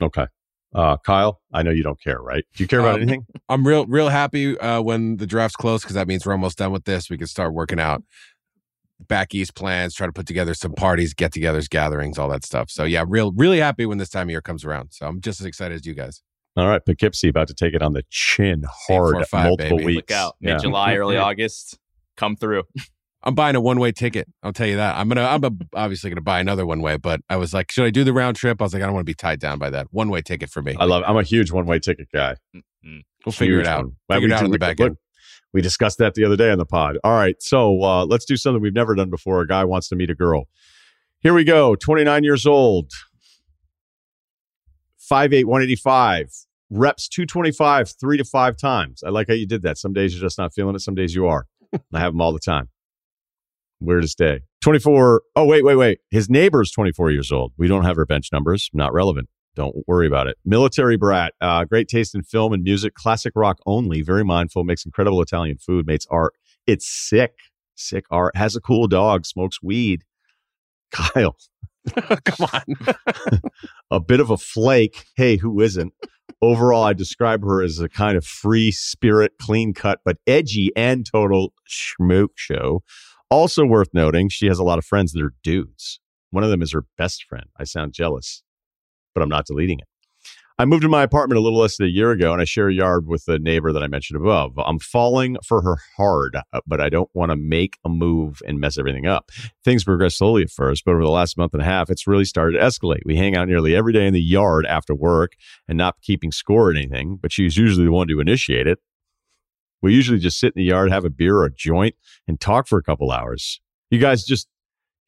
Okay. Uh, Kyle, I know you don't care, right? Do you care about Um, anything? I'm real, real happy uh, when the draft's close because that means we're almost done with this. We can start working out back east plans, try to put together some parties, get-togethers, gatherings, all that stuff. So yeah, real, really happy when this time of year comes around. So I'm just as excited as you guys. All right. Poughkeepsie about to take it on the chin hard four five, multiple baby. weeks. Look out, mid July, early August, come through. I'm buying a one-way ticket. I'll tell you that. I'm gonna, I'm a, obviously gonna buy another one-way, but I was like, should I do the round trip? I was like, I don't want to be tied down by that one-way ticket for me. I love I'm a huge one way ticket guy. we'll figure Huge it out. one. Figure we it out do- on the back end. We discussed that the other day on the pod. All right. So uh, let's do something we've never done before. A guy wants to meet a girl. Here we go. 29 years old. 5'8, 185. Reps 225 three to five times. I like how you did that. Some days you're just not feeling it. Some days you are. I have them all the time. Weirdest day. 24. Oh, wait, wait, wait. His neighbor's 24 years old. We don't have her bench numbers. Not relevant. Don't worry about it. Military brat, uh, great taste in film and music, classic rock only, very mindful, makes incredible Italian food, makes art. It's sick, sick art. Has a cool dog, smokes weed. Kyle, Come on. a bit of a flake. Hey, who isn't? Overall, I describe her as a kind of free spirit, clean cut, but edgy and total schmook show. Also worth noting, she has a lot of friends that are dudes. One of them is her best friend. I sound jealous, but I'm not deleting it. I moved to my apartment a little less than a year ago, and I share a yard with the neighbor that I mentioned above. I'm falling for her hard, uh, but I don't want to make a move and mess everything up. Things progress slowly at first, but over the last month and a half, it's really started to escalate. We hang out nearly every day in the yard after work and not keeping score or anything, but she's usually the one to initiate it. We usually just sit in the yard, have a beer or a joint, and talk for a couple hours. You guys just,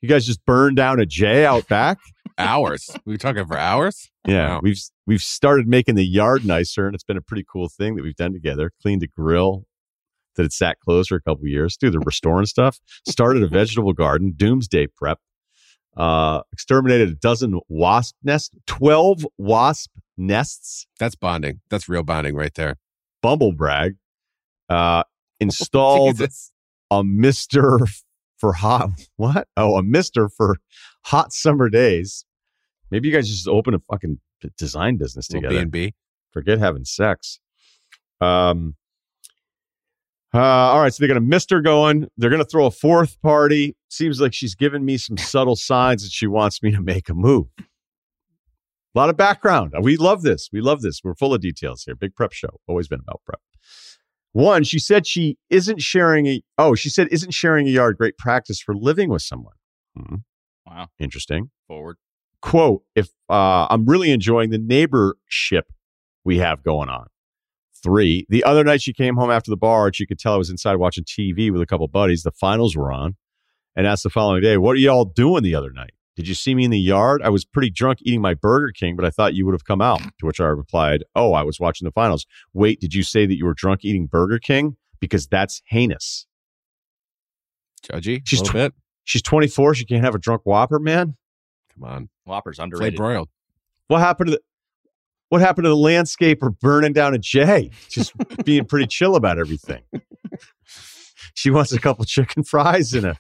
you guys just burn down a J out back. hours. We were talking for hours. Yeah, Wow. we've we've started making the yard nicer, and it's been a pretty cool thing that we've done together. Cleaned the grill that had sat closed for a couple years. Dude, they're restoring stuff. Started a vegetable garden. Doomsday prep. Uh, exterminated a dozen wasp nests. Twelve wasp nests. That's bonding. That's real bonding right there. Bumble brag. Uh, installed Jesus. a Mister for hot. What? Oh, a Mister for hot summer days. Maybe you guys just open a fucking design business together. B and B. Forget having sex. Um. Uh, all right, so they got a Mister going. They're going to throw a fourth party. Seems like she's giving me some subtle signs that she wants me to make a move. A lot of background. We love this. We love this. We're full of details here. Big prep show. Always been about prep. One, she said she isn't sharing a. Oh, she said isn't sharing a yard great practice for living with someone. Hmm, Wow, interesting forward. quote if uh, i'm really enjoying the neighborship we have going on three the other night she came home after the bar and she could tell i was inside watching tv with a couple buddies the finals were on and asked the following day what are y'all doing the other night did you see me in the yard i was pretty drunk eating my burger king but i thought you would have come out to which i replied oh i was watching the finals wait did you say that you were drunk eating burger king because that's heinous Judgy. She's a little tw- bit. she's 24 she can't have a drunk whopper man Come on. Whopper's Flay underrated. broiled. What happened to the what happened to the landscaper burning down a J? Just being pretty chill about everything. She wants a couple chicken fries and a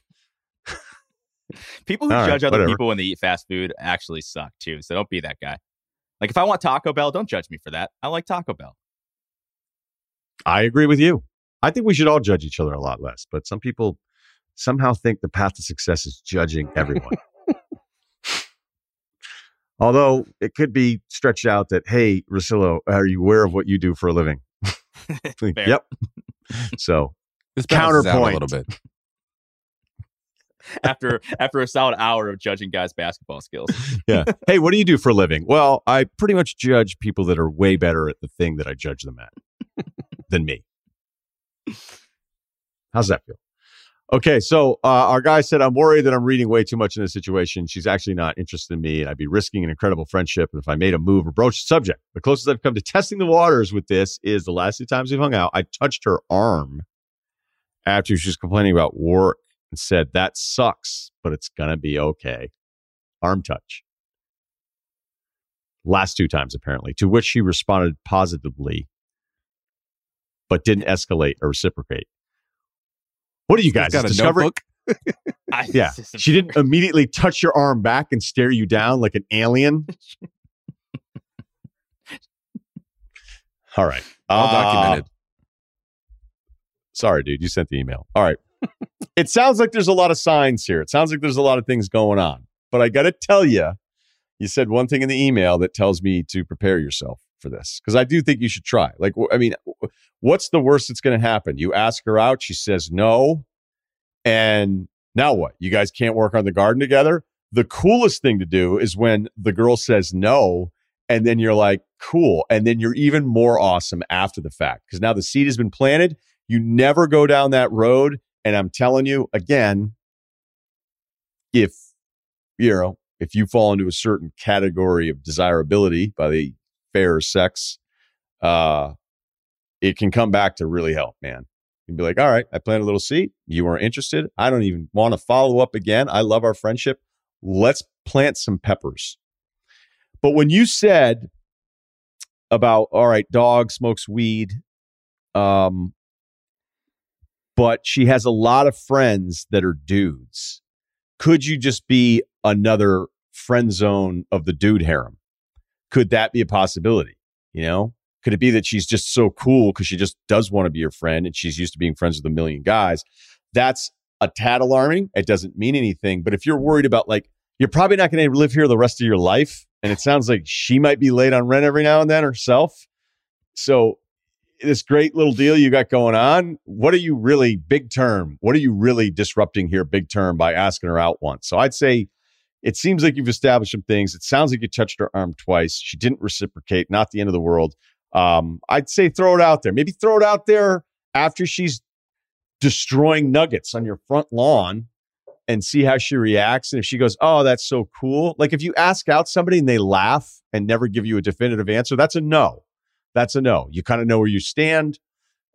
People who All right, judge other whatever. people when they eat fast food actually suck too. So don't be that guy. Like if I want Taco Bell, don't judge me for that. I like Taco Bell. I agree with you. I think we should all judge each other a lot less, but some people somehow think the path to success is judging everyone. Although it could be stretched out that, hey, Russillo, are you aware of what you do for a living? Yep. So This Counterpoint. a little bit. after after a solid hour of judging guys' basketball skills. yeah. Hey, what do you do for a living? Well, I pretty much judge people that are way better at the thing that I judge them at than me. How's that feel? Okay, so uh, our guy said, I'm worried that I'm reading way too much in this situation. She's actually not interested in me, and I'd be risking an incredible friendship if I made a move or broached the subject. The closest I've come to testing the waters with this is the last two times we've hung out, I touched her arm after she was complaining about work and said, That sucks, but it's going to be okay. Arm touch. Last two times, apparently, to which she responded positively, but didn't escalate or reciprocate. What are you guys got a discovering? notebook. I- Yeah. She didn't immediately touch your arm back and stare you down like an alien. All right. All Uh, documented. Sorry, dude. You sent the email. All right. It sounds like there's a lot of signs here. It sounds like there's a lot of things going on. But I got to tell you, you said one thing in the email that tells me to prepare yourself for this because I do think you should try. Like, I mean, what's the worst that's going to happen? You ask her out, she says no. And now what? You guys can't work on the garden together? The coolest thing to do is when the girl says no, and then you're like, cool. And then you're even more awesome after the fact because now the seed has been planted. You never go down that road. And I'm telling you again, if, you know, if you fall into a certain category of desirability by the fair sex, uh, it can come back to really help, man. You can be like, all right, I planted a little seed. You weren't interested. I don't even want to follow up again. I love our friendship. Let's plant some peppers. But when you said about, all right, dog smokes weed, um, but she has a lot of friends that are dudes. Could you just be another friend zone of the dude harem? Could that be a possibility? You know, could it be that she's just so cool because she just does want to be your friend and she's used to being friends with a million guys? That's a tad alarming. It doesn't mean anything. But if you're worried about like, you're probably not going to live here the rest of your life. And it sounds like she might be late on rent every now and then herself. So this great little deal you got going on, what are you really big term? What are you really disrupting here big term by asking her out once? So I'd say it seems like you've established some things. It sounds like you touched her arm twice. She didn't reciprocate, not the end of the world. Um, I'd say throw it out there. Maybe throw it out there after she's destroying nuggets on your front lawn and see how she reacts. And if she goes, Oh, that's so cool. Like if you ask out somebody and they laugh and never give you a definitive answer, that's a no. That's a no. You kind of know where you stand.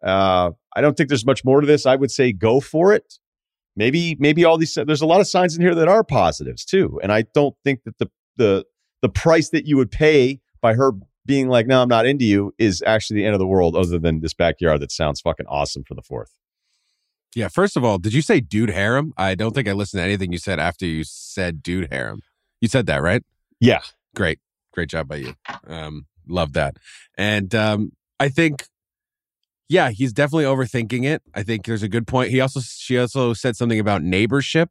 Uh, I don't think there's much more to this. I would say go for it. Maybe, maybe all these, there's a lot of signs in here that are positives too. And I don't think that the, the, the price that you would pay by her being like, no, I'm not into you is actually the end of the world other than this backyard that sounds fucking awesome for the fourth. Yeah. First of all, did you say dude harem? I don't think I listened to anything you said after you said dude harem. You said that, right? Yeah. Great. Great job by you. Um, love that. And um, I think, yeah, he's definitely overthinking it. I think there's a good point. He also, she also said something about neighborship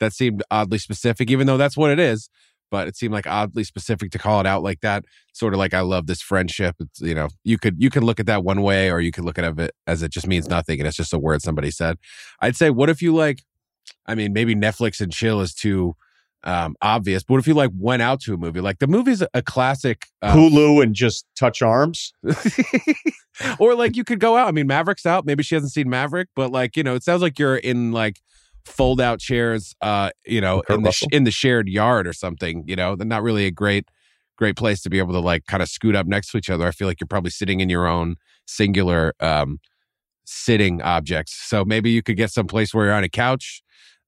that seemed oddly specific, even though that's what it is. But it seemed like oddly specific to call it out like that. Sort of like I love this friendship. It's you know you could you can look at that one way, or you could look at it as it just means nothing, and it's just a word somebody said. I'd say, what if you like? I mean, maybe Netflix and chill is too um, obvious. But what if you like went out to a movie? Like the movie's a classic uh, Hulu and just touch arms. or like you could go out. I mean, Maverick's out. Maybe she hasn't seen Maverick, but like you know, it sounds like you're in like fold out chairs. Uh, you know, Kurt in the Russell. in the shared yard or something. You know, they're not really a great great place to be able to like kind of scoot up next to each other. I feel like you're probably sitting in your own singular um sitting objects. So maybe you could get some place where you're on a couch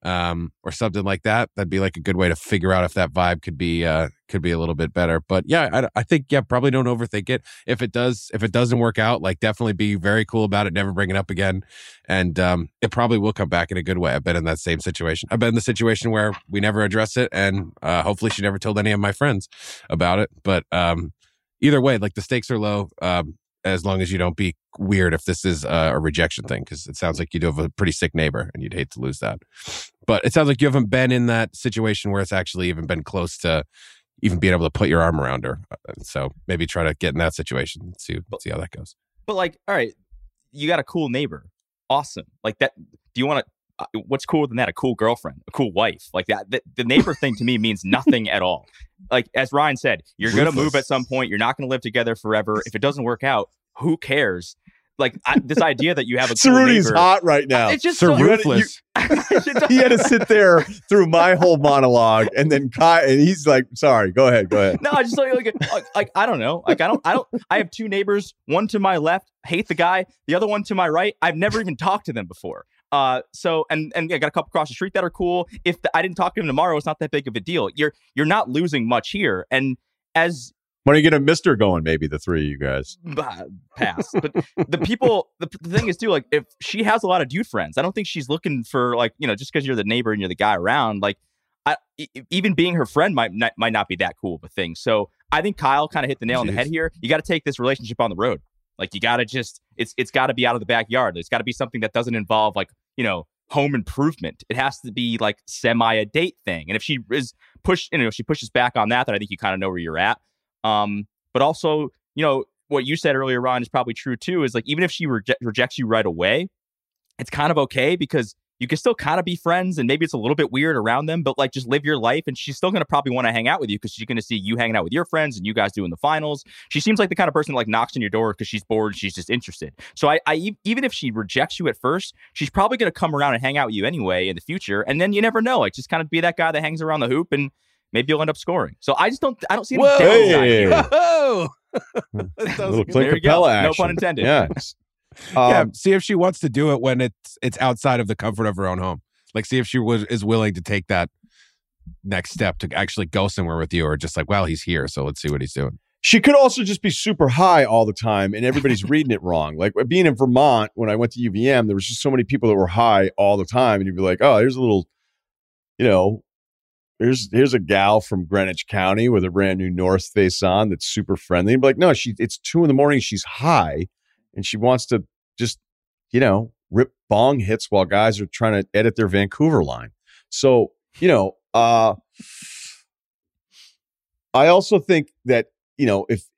um or something like that that'd be like a good way to figure out if that vibe could be uh could be a little bit better. But yeah I, I think yeah probably don't overthink it. If it does if it doesn't work out like definitely be very cool about it never bring it up again. And um it probably will come back in a good way. I've been in that same situation. I've been in the situation where we never address it and uh hopefully she never told any of my friends about it. But um either way like the stakes are low. Um as long as you don't be weird if this is uh, a rejection thing because it sounds like you do have a pretty sick neighbor and you'd hate to lose that but it sounds like you haven't been in that situation where it's actually even been close to even being able to put your arm around her Uh, so maybe try to get in that situation and see, see how that goes But like, all right, you got a cool neighbor. Awesome. Like that. Do you want to uh, Uh, what's cooler than that? A cool girlfriend, a cool wife, like that. The, the neighbor thing to me means nothing at all. Like as Ryen said, you're gonna move at some point. You're not gonna live together forever. If it doesn't work out, who cares? Like I, this idea that you have a cool Ceruti's neighbor, hot right now. It's just Sir so, Ruthless. he had to sit there through my whole monologue, and then Kai, and he's like, "Sorry, go ahead, go ahead." no, I just like, like, like I don't know. Like I don't I don't I have two neighbors, one to my left, hate the guy, the other one to my right. I've never even talked to them before. Uh so and and I got a couple across the street that are cool. If the, I didn't talk to him tomorrow, it's not that big of a deal. You're you're not losing much here. And as When are you get a Mister going? Maybe the three of you guys. bah, pass. But the people, the, the thing is too, like if she has a lot of dude friends, I don't think she's looking for like you know just because you're the neighbor and you're the guy around, like I, even being her friend might not, might not be that cool of a thing. So I think Kyle kind of hit the nail on the head here. You got to take this relationship on the road. Like you got to just it's it's got to be out of the backyard. It's got to be something that doesn't involve like you know home improvement. It has to be like semi a date thing. And if she is push, you know, she pushes back on that, then I think you kind of know where you're at. Um, but also, you know, what you said earlier, Ron, is probably true too. Is like even if she reje- rejects you right away, it's kind of okay because you can still kind of be friends and maybe it's a little bit weird around them, but like just live your life. And she's still going to probably want to hang out with you because she's going to see you hanging out with your friends and you guys doing the finals. She seems like the kind of person that like knocks on your door because she's bored and she's just interested. So I, I, even if she rejects you at first, she's probably going to come around and hang out with you anyway in the future. And then you never know. Like just kind of be that guy that hangs around the hoop and maybe you'll end up scoring. So I just don't, I don't see any Whoa. downside Hey. here. Whoa! A hmm. little There Clint you go. Capela No action. pun intended. Yeah. Yeah, Um, see if she wants to do it when it's it's outside of the comfort of her own home. Like, see if she was is willing to take that next step to actually go somewhere with you, or just like, well, he's here, so let's see what he's doing. She could also just be super high all the time and everybody's reading it wrong. Like being in Vermont when I went to UVM, there was just so many people that were high all the time. And you'd be like, oh, here's a little, you know, here's here's a gal from Greenwich County with a brand new North Face on that's super friendly. And be like, no, she it's two in the morning, she's high, and she wants to just, you know, rip bong hits while guys are trying to edit their Vancouver line. So, you know, uh I also think that you know, if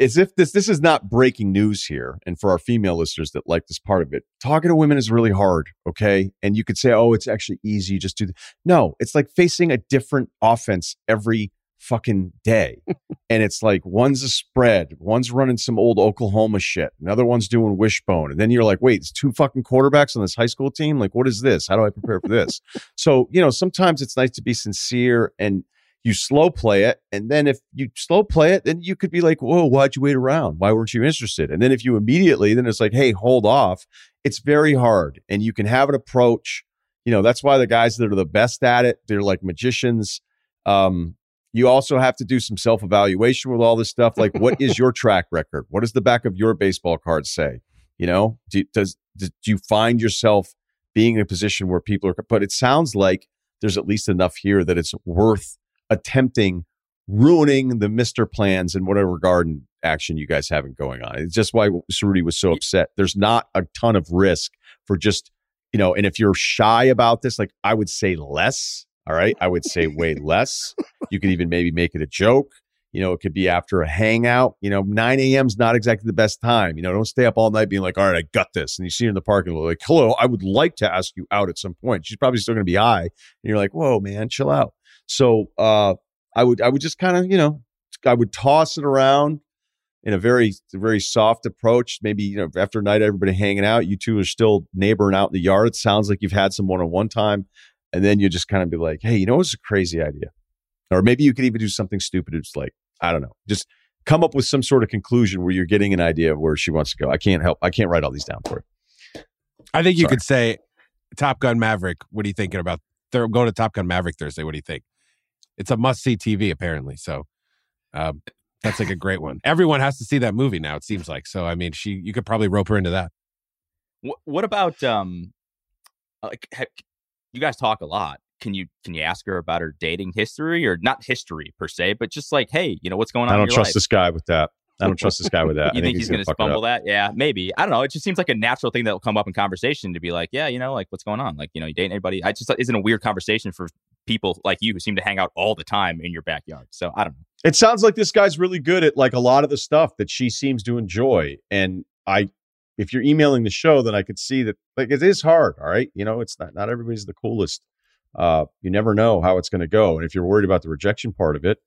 as if this this is not breaking news here, and for our female listeners that like this part of it, talking to women is really hard. Okay, and you could say, oh, it's actually easy, just do. The-. No, it's like facing a different offense every fucking day, and it's like one's a spread, one's running some old Oklahoma shit, another one's doing wishbone, and then you're like, wait, it's two fucking quarterbacks on this high school team. Like, what is this? How do I prepare for this? so you know, sometimes it's nice to be sincere and you slow play it. And then if you slow play it, then you could be like, whoa, why'd you wait around? Why weren't you interested? And then if you immediately, then it's like, hey, hold off. It's very hard. And you can have an approach. You know, that's why the guys that are the best at it, they're like magicians. Um, you also have to do some self evaluation with all this stuff. Like, what is your track record? What does the back of your baseball card say? You know, do, does, do you find yourself being in a position where people are, but it sounds like there's at least enough here that it's worth attempting ruining the Mister plans in whatever garden action you guys have going on. It's just why Ceruti was so upset. There's not a ton of risk for just you know, and if you're shy about this, like I would say less. All right, I would say way less. You could even maybe make it a joke. You know, it could be after a hangout. You know, 9 a.m. is not exactly the best time. You know, don't stay up all night being like, all right, I got this. And you see her in the parking lot, like, hello, I would like to ask you out at some point. She's probably still going to be high. And you're like, whoa, man, chill out. So uh, I would I would just kind of you know I would toss it around in a very very soft approach. Maybe you know after a night everybody hanging out, you two are still neighboring out in the yard. It sounds like you've had some one on one time, and then you just kind of be like, hey, you know, it's a crazy idea, or maybe you could even do something stupid. It's like I don't know, just come up with some sort of conclusion where you're getting an idea of where she wants to go. I can't help. I can't write all these down for you. I think you Sorry. could say, Top Gun Maverick. What are you thinking about? Thir- go to Top Gun Maverick Thursday. What do you think? It's a must see TV apparently. So um, that's like a great one. Everyone has to see that movie now. It seems like. So I mean, she you could probably rope her into that. What, what about um, like ha- you guys talk a lot. Can you can you ask her about her dating history or not history per se, but just like, hey, you know what's going on? I don't trust life? this guy with that. I don't trust this guy with that. You I think, he's, going to fumble that? Yeah, maybe. I don't know. It just seems like a natural thing that will come up in conversation to be like, yeah, you know, like what's going on? Like, you know, you dating anybody? I just isn't a weird conversation for people like you who seem to hang out all the time in your backyard. So I don't know. It sounds like this guy's really good at like a lot of the stuff that she seems to enjoy. And I, if you're emailing the show, then I could see that like it is hard. All right. You know, it's not, not everybody's the coolest. Uh, you never know how it's going to go. And if you're worried about the rejection part of it,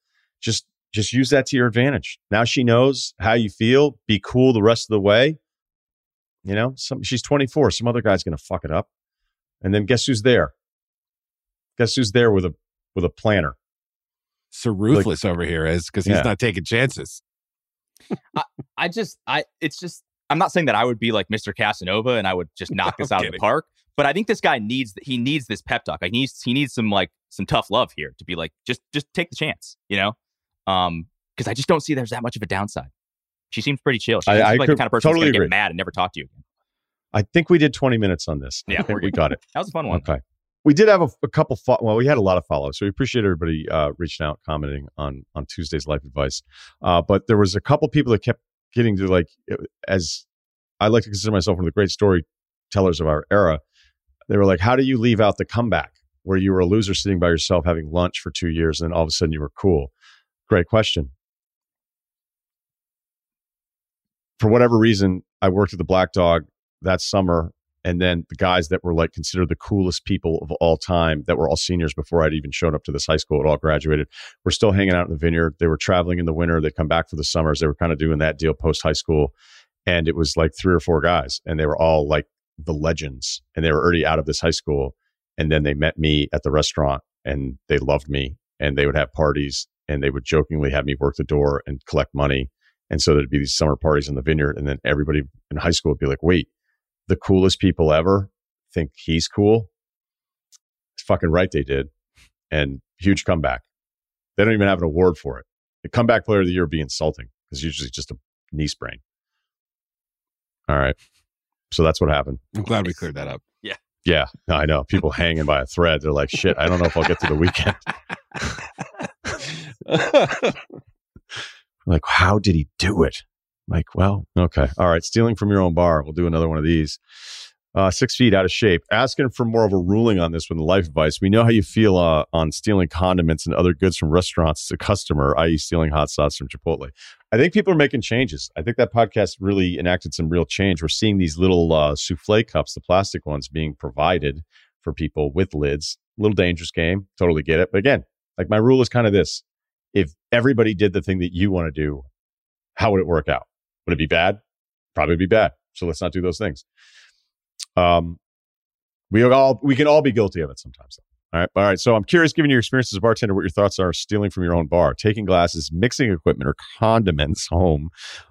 just, just use that to your advantage. Now she knows how you feel. Be cool the rest of the way. You know, some, she's 24. Some other guy's going to fuck it up. And then guess who's there? Guess who's there with a, with a planner? So ruthless like, over here is because he's yeah. not taking chances. I, I just, I, it's just, I'm not saying that I would be like Mr. Casanova and I would just knock this out kidding. of the park, but I think this guy needs he needs this pep talk. Like he needs he needs some like some tough love here to be like just just take the chance, you know? Um, because I just don't see there's that much of a downside. She seems pretty chill. She seems I, I like the kind of person totally who's get mad and never talk to you again. I think we did 20 minutes on this. Yeah, we got it. That was a fun one. Okay. We did have a, a couple. Fo- well, we had a lot of follow, so we appreciate everybody uh, reaching out, commenting on on Tuesday's life advice. Uh, but there was a couple people that kept getting to like as I like to consider myself one of the great storytellers of our era. They were like, "How do you leave out the comeback where you were a loser sitting by yourself having lunch for two years, and then all of a sudden you were cool?" Great question. For whatever reason, I worked at the Black Dog that summer and then the guys that were like considered the coolest people of all time that were all seniors before I'd even shown up to this high school at all graduated were still hanging out in the vineyard. They were traveling in the winter. They'd come back for the summers. They were kind of doing that deal post high school. And it was like three or four guys, and they were all like the legends, and they were already out of this high school. And then they met me at the restaurant and they loved me and they would have parties and they would jokingly have me work the door and collect money. And so there'd be these summer parties in the vineyard. And then everybody in high school would be like, wait, the coolest people ever think he's cool. It's fucking right they did. And huge comeback. They don't even have an award for it. The comeback player of the year would be insulting because usually just a knee sprain. All right. So that's what happened. I'm glad we cleared that up. Yeah. Yeah. No, I know. People hanging by a thread. They're like, shit, I don't know if I'll get to the weekend. like, how did he do it? Like, well, okay. All right. Stealing from your own bar. We'll do another one of these. Uh, six feet out of shape. Asking for more of a ruling on this with the life advice. We know how you feel uh, on stealing condiments and other goods from restaurants as a customer, i.e., stealing hot sauce from Chipotle. I think people are making changes. I think that podcast really enacted some real change. We're seeing these little uh, souffle cups, the plastic ones, being provided for people with lids. Little dangerous game. Totally get it. But again, like my rule is kind of this if everybody did the thing that you want to do, how would it work out? Would it be bad? Probably be bad. So let's not do those things. Um, we all we can all be guilty of it sometimes. All right, all right. So I'm curious, given your experience as a bartender, what your thoughts are stealing from your own bar, taking glasses, mixing equipment, or condiments home.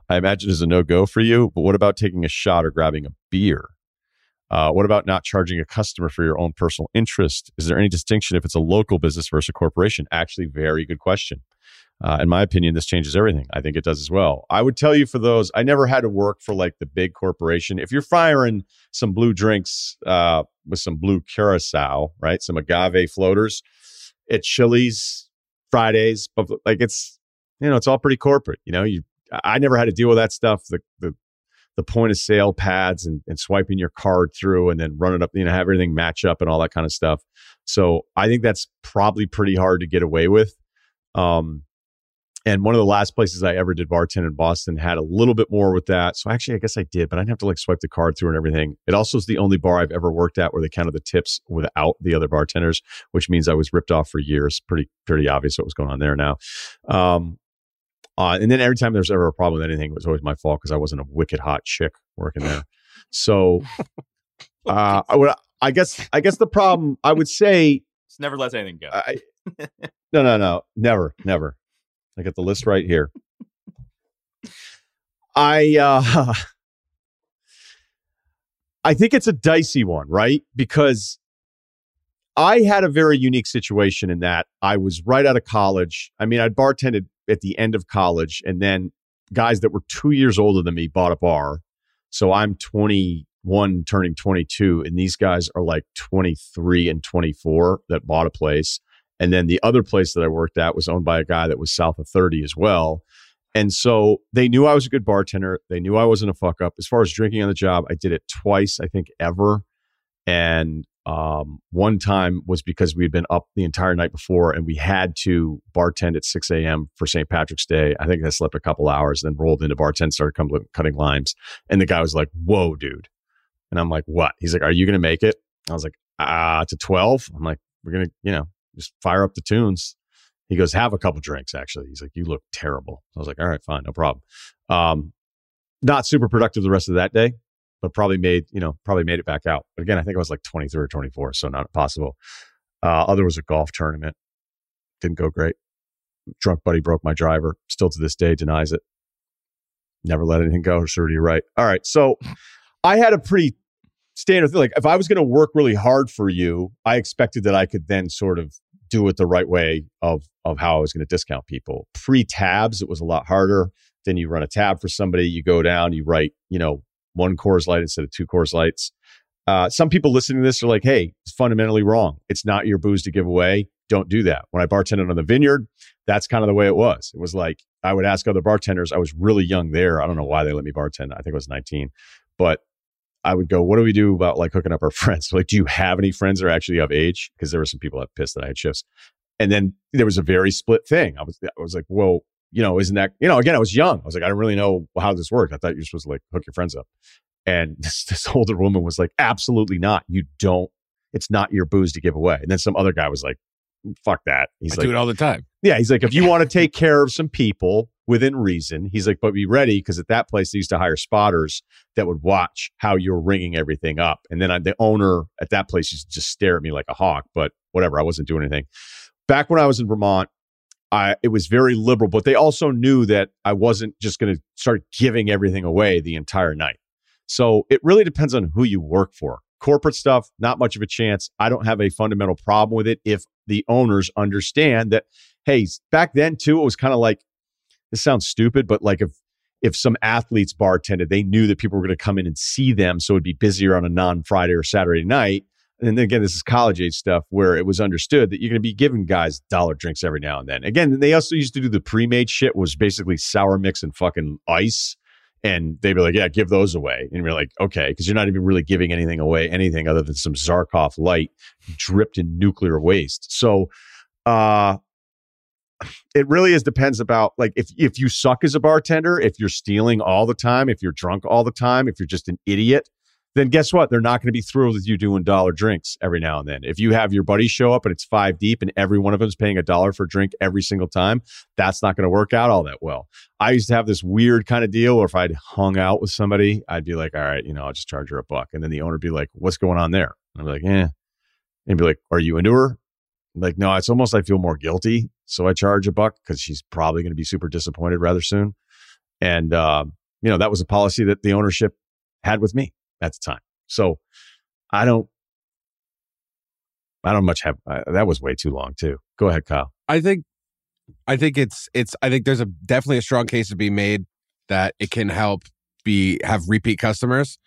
I imagine is a no go for you. But what about taking a shot or grabbing a beer? Uh, what about not charging a customer for your own personal interest? Is there any distinction if it's a local business versus a corporation? Actually, very good question. Uh, in my opinion, this changes everything. I think it does as well. I would tell you for those, I never had to work for like the big corporation. If you're firing some blue drinks uh, with some blue curacao, right? Some agave floaters at Chili's Fridays, but like it's, you know, it's all pretty corporate. You know, you, I never had to deal with that stuff. The, the, the point of sale pads and, and swiping your card through and then running up, you know, have everything match up and all that kind of stuff. So I think that's probably pretty hard to get away with. Um, and one of the last places I ever did bartend in Boston had a little bit more with that. So actually, I guess I did, but I didn't have to like swipe the card through and everything. It also is the only bar I've ever worked at where they counted the tips without the other bartenders, which means I was ripped off for years. Pretty, pretty obvious what was going on there now. Um, uh, and then every time there's ever a problem with anything, it was always my fault because I wasn't a wicked hot chick working there. So, uh, I would, I guess, I guess the problem I would say, just never lets anything go. I, no, no, no, never, never. I got the list right here. I uh I think it's a dicey one, right? Because I had a very unique situation in that I was right out of college. I mean, I'd bartended at the end of college, and then guys that were two years older than me bought a bar. So I'm 21, turning 22, and these guys are like 23 and 24 that bought a place. And then the other place that I worked at was owned by a guy that was south of 30 as well. And so they knew I was a good bartender. They knew I wasn't a fuck up. As far as drinking on the job, I did it twice, I think, ever. And Um, one time was because we had been up the entire night before and we had to bartend at 6 a.m. for St. Patrick's Day. I think I slept a couple hours, then rolled into bartend, started cutting limes. And the guy was like, Whoa, dude. And I'm like, What? He's like, Are you going to make it? I was like, Ah, to 12. I'm like, We're going to, you know, just fire up the tunes. He goes, Have a couple drinks, actually. He's like, You look terrible. I was like, All right, fine, no problem. Um, not super productive the rest of that day but probably made, you know, probably made it back out. But again, I think I was like 23 or 24, so not possible. Uh, other was a golf tournament. Didn't go great. Drunk buddy broke my driver. Still to this day denies it. Never let anything go. Sure, you're right. All right. So I had a pretty standard thing. Like if I was going to work really hard for you, I expected that I could then sort of do it the right way of of how I was going to discount people. Pre tabs, it was a lot harder. Then you run a tab for somebody, you go down, you write, you know, one Coors Light instead of two Coors Lights. Uh, some people listening to this are like, hey, it's fundamentally wrong. It's not your booze to give away. Don't do that. When I bartended on the vineyard, that's kind of the way it was. It was like I would ask other bartenders. I was really young there. I don't know why they let me bartend. I think I was 19. But I would go, what do we do about like hooking up our friends? Like, do you have any friends that are actually of age? Because there were some people that pissed that I had shifts. And then there was a very split thing. I was, I was like, well, you know, isn't that, you know, again, I was young. I was like, I don't really know how this worked. I thought you're supposed to like hook your friends up. And this, this older woman was like, absolutely not. You don't, it's not your booze to give away. And then some other guy was like, fuck that. He's I like, do it all the time. yeah, he's like, if you want to take care of some people within reason, he's like, but be ready because at that place they used to hire spotters that would watch how you're ringing everything up. And then I, the owner at that place used to just stare at me like a hawk, but whatever, I wasn't doing anything. Back when I was in Vermont, I, it was very liberal, but they also knew that I wasn't just going to start giving everything away the entire night. So it really depends on who you work for. Corporate stuff, not much of a chance. I don't have a fundamental problem with it if the owners understand that, hey, back then too, it was kind of like, this sounds stupid, but like if if some athletes bartended, they knew that people were going to come in and see them, so it'd be busier on a non Friday or Saturday night and again, this is college age stuff where it was understood that you're going to be giving guys dollar drinks every now and then. Again, they also used to do the pre-made shit, was basically sour mix and fucking ice. And they'd be like, yeah, give those away. And you're like, okay, because you're not even really giving anything away, anything other than some Zarkov light dripped in nuclear waste. So, uh, it really is depends about like if if you suck as a bartender, if you're stealing all the time, if you're drunk all the time, if you're just an idiot, then guess what? They're not going to be thrilled with you doing dollar drinks every now and then. If you have your buddies show up and it's five deep and every one of them is paying a dollar for a drink every single time, that's not going to work out all that well. I used to have this weird kind of deal where if I'd hung out with somebody, I'd be like, all right, you know, I'll just charge her a buck. And then the owner would be like, what's going on there? And I'd be like, eh. And be like, are you into her? I'm like, no, it's almost I feel more guilty. So I charge a buck because she's probably going to be super disappointed rather soon. And, uh, you know, that was a policy that the ownership had with me at the time. So I don't, I don't much have, uh, that was way too long too. Go ahead, Kyle. I think, I think it's, it's, I think there's a definitely a strong case to be made that it can help be, have repeat customers,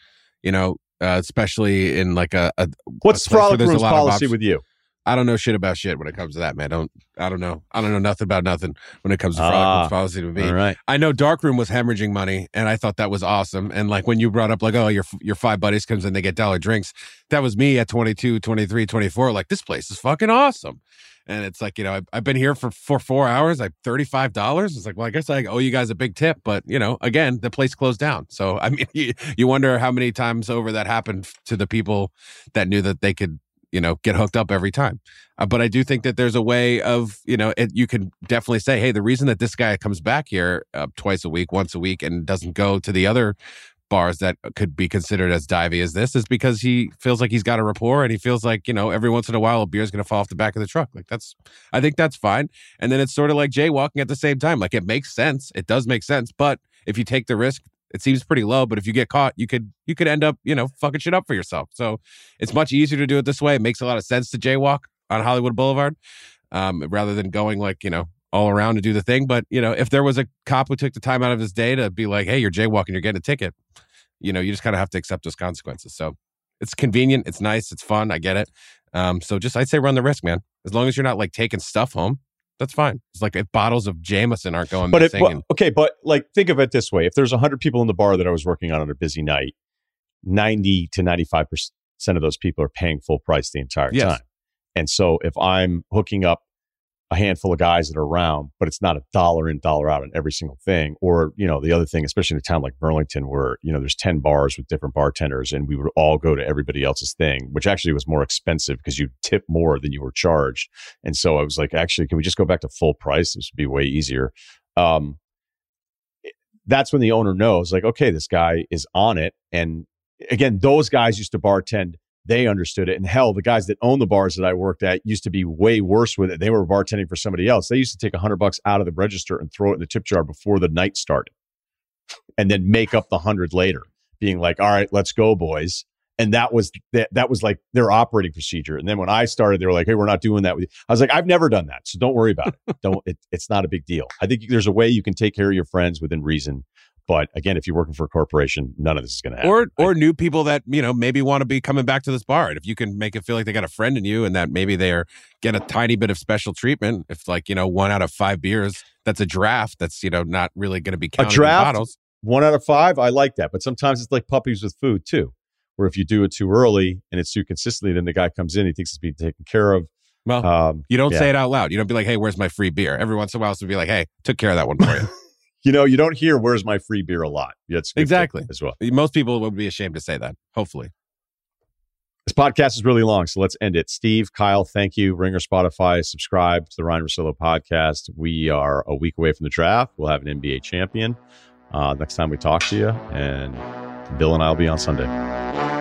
you know, uh, especially in like a, a what's a Frolic Room's policy with you? I don't know shit about shit when it comes to that, man. I don't I don't know. I don't know nothing about nothing when it comes to Ah, policy to me. All right. I know Darkroom was hemorrhaging money, and I thought that was awesome. And like when you brought up like, oh, your your five buddies comes in, they get dollar drinks. That was me at 22, 23, 24. Like this place is fucking awesome. And it's like you know I've, I've been here for for four hours, like thirty five dollars. It's like well, I guess I owe you guys a big tip, but you know, again, the place closed down. So I mean, you, you wonder how many times over that happened to the people that knew that they could you know get hooked up every time. Uh, but i do think that there's a way of you know it, you can definitely say hey the reason that this guy comes back here uh, twice a week once a week and doesn't go to the other bars that could be considered as divey as this is because he feels like he's got a rapport and he feels like you know every once in a while a beer's going to fall off the back of the truck. Like that's i think that's fine. And then it's sort of like jaywalking at the same time. Like it makes sense. It does make sense. But if you take the risk it seems pretty low but if you get caught you could you could end up you know fucking shit up for yourself. So it's much easier to do it this way. It makes a lot of sense to jaywalk on hollywood boulevard um, rather than going like you know all around to do the thing. But you know if there was a cop who took the time out of his day to be like hey you're jaywalking you're getting a ticket you know you just kind of have to accept those consequences. So it's convenient it's nice it's fun i get it. Um, so just i'd say run the risk man. As long as you're not like taking stuff home that's fine it's like if bottles of jameson aren't going But missing but- and- okay, but like think of it this way: if there's hundred people in the bar that I was working on on a busy night, ninety to ninety-five percent of those people are paying full price the entire Yes. time. And so if I'm hooking up a handful of guys that are around, but it's not a dollar in, dollar out on every single thing. Or, you know, the other thing, especially in a town like Burlington, where, you know, there's 10 bars with different bartenders and we would all go to everybody else's thing, which actually was more expensive because you tip more than you were charged. And so I was like, actually, can we just go back to full price? This would be way easier. Um, that's when the owner knows, like, okay, this guy is on it. And again, those guys used to bartend they understood it. And hell, the guys that own the bars that I worked at used to be way worse with it. They were bartending for somebody else. They used to take a hundred bucks out of the register and throw it in the tip jar before the night started, and then make up the hundred later, being like, "All right, let's go, boys." And that was that. That was like their operating procedure. And then when I started, they were like, "Hey, we're not doing that." With you. I was like, "I've never done that, so don't worry about it. don't. It, it's not a big deal. I think there's a way you can take care of your friends within reason." But again, if you're working for a corporation, none of this is going to happen. or or new people that you know maybe want to be coming back to this bar and if you can make it feel like they got a friend in you and that maybe they're get a tiny bit of special treatment if like you know one out of five beers that's a draft that's you know not really going to be counted in draft? bottles one out of five, I like that. But sometimes it's like puppies with food too, where if you do it too early and it's too consistently, then the guy comes in, he thinks it's being taken care of. well Um, you don't yeah. say it out loud you don't be like hey where's my free beer every once in a while to be like hey took care of that one for you you know, you don't hear "Where's my free beer" a lot. That's a good thing Exactly. as well. most people would be ashamed to say that hopefully This podcast is really long, so let's end it. Steve, Kyle, thank you. Ringer, Spotify, subscribe to the Ryen Russillo podcast. We are a week away from the draft. We'll have an NBA champion uh, next time we talk to you, and Bill and I will be on Sunday.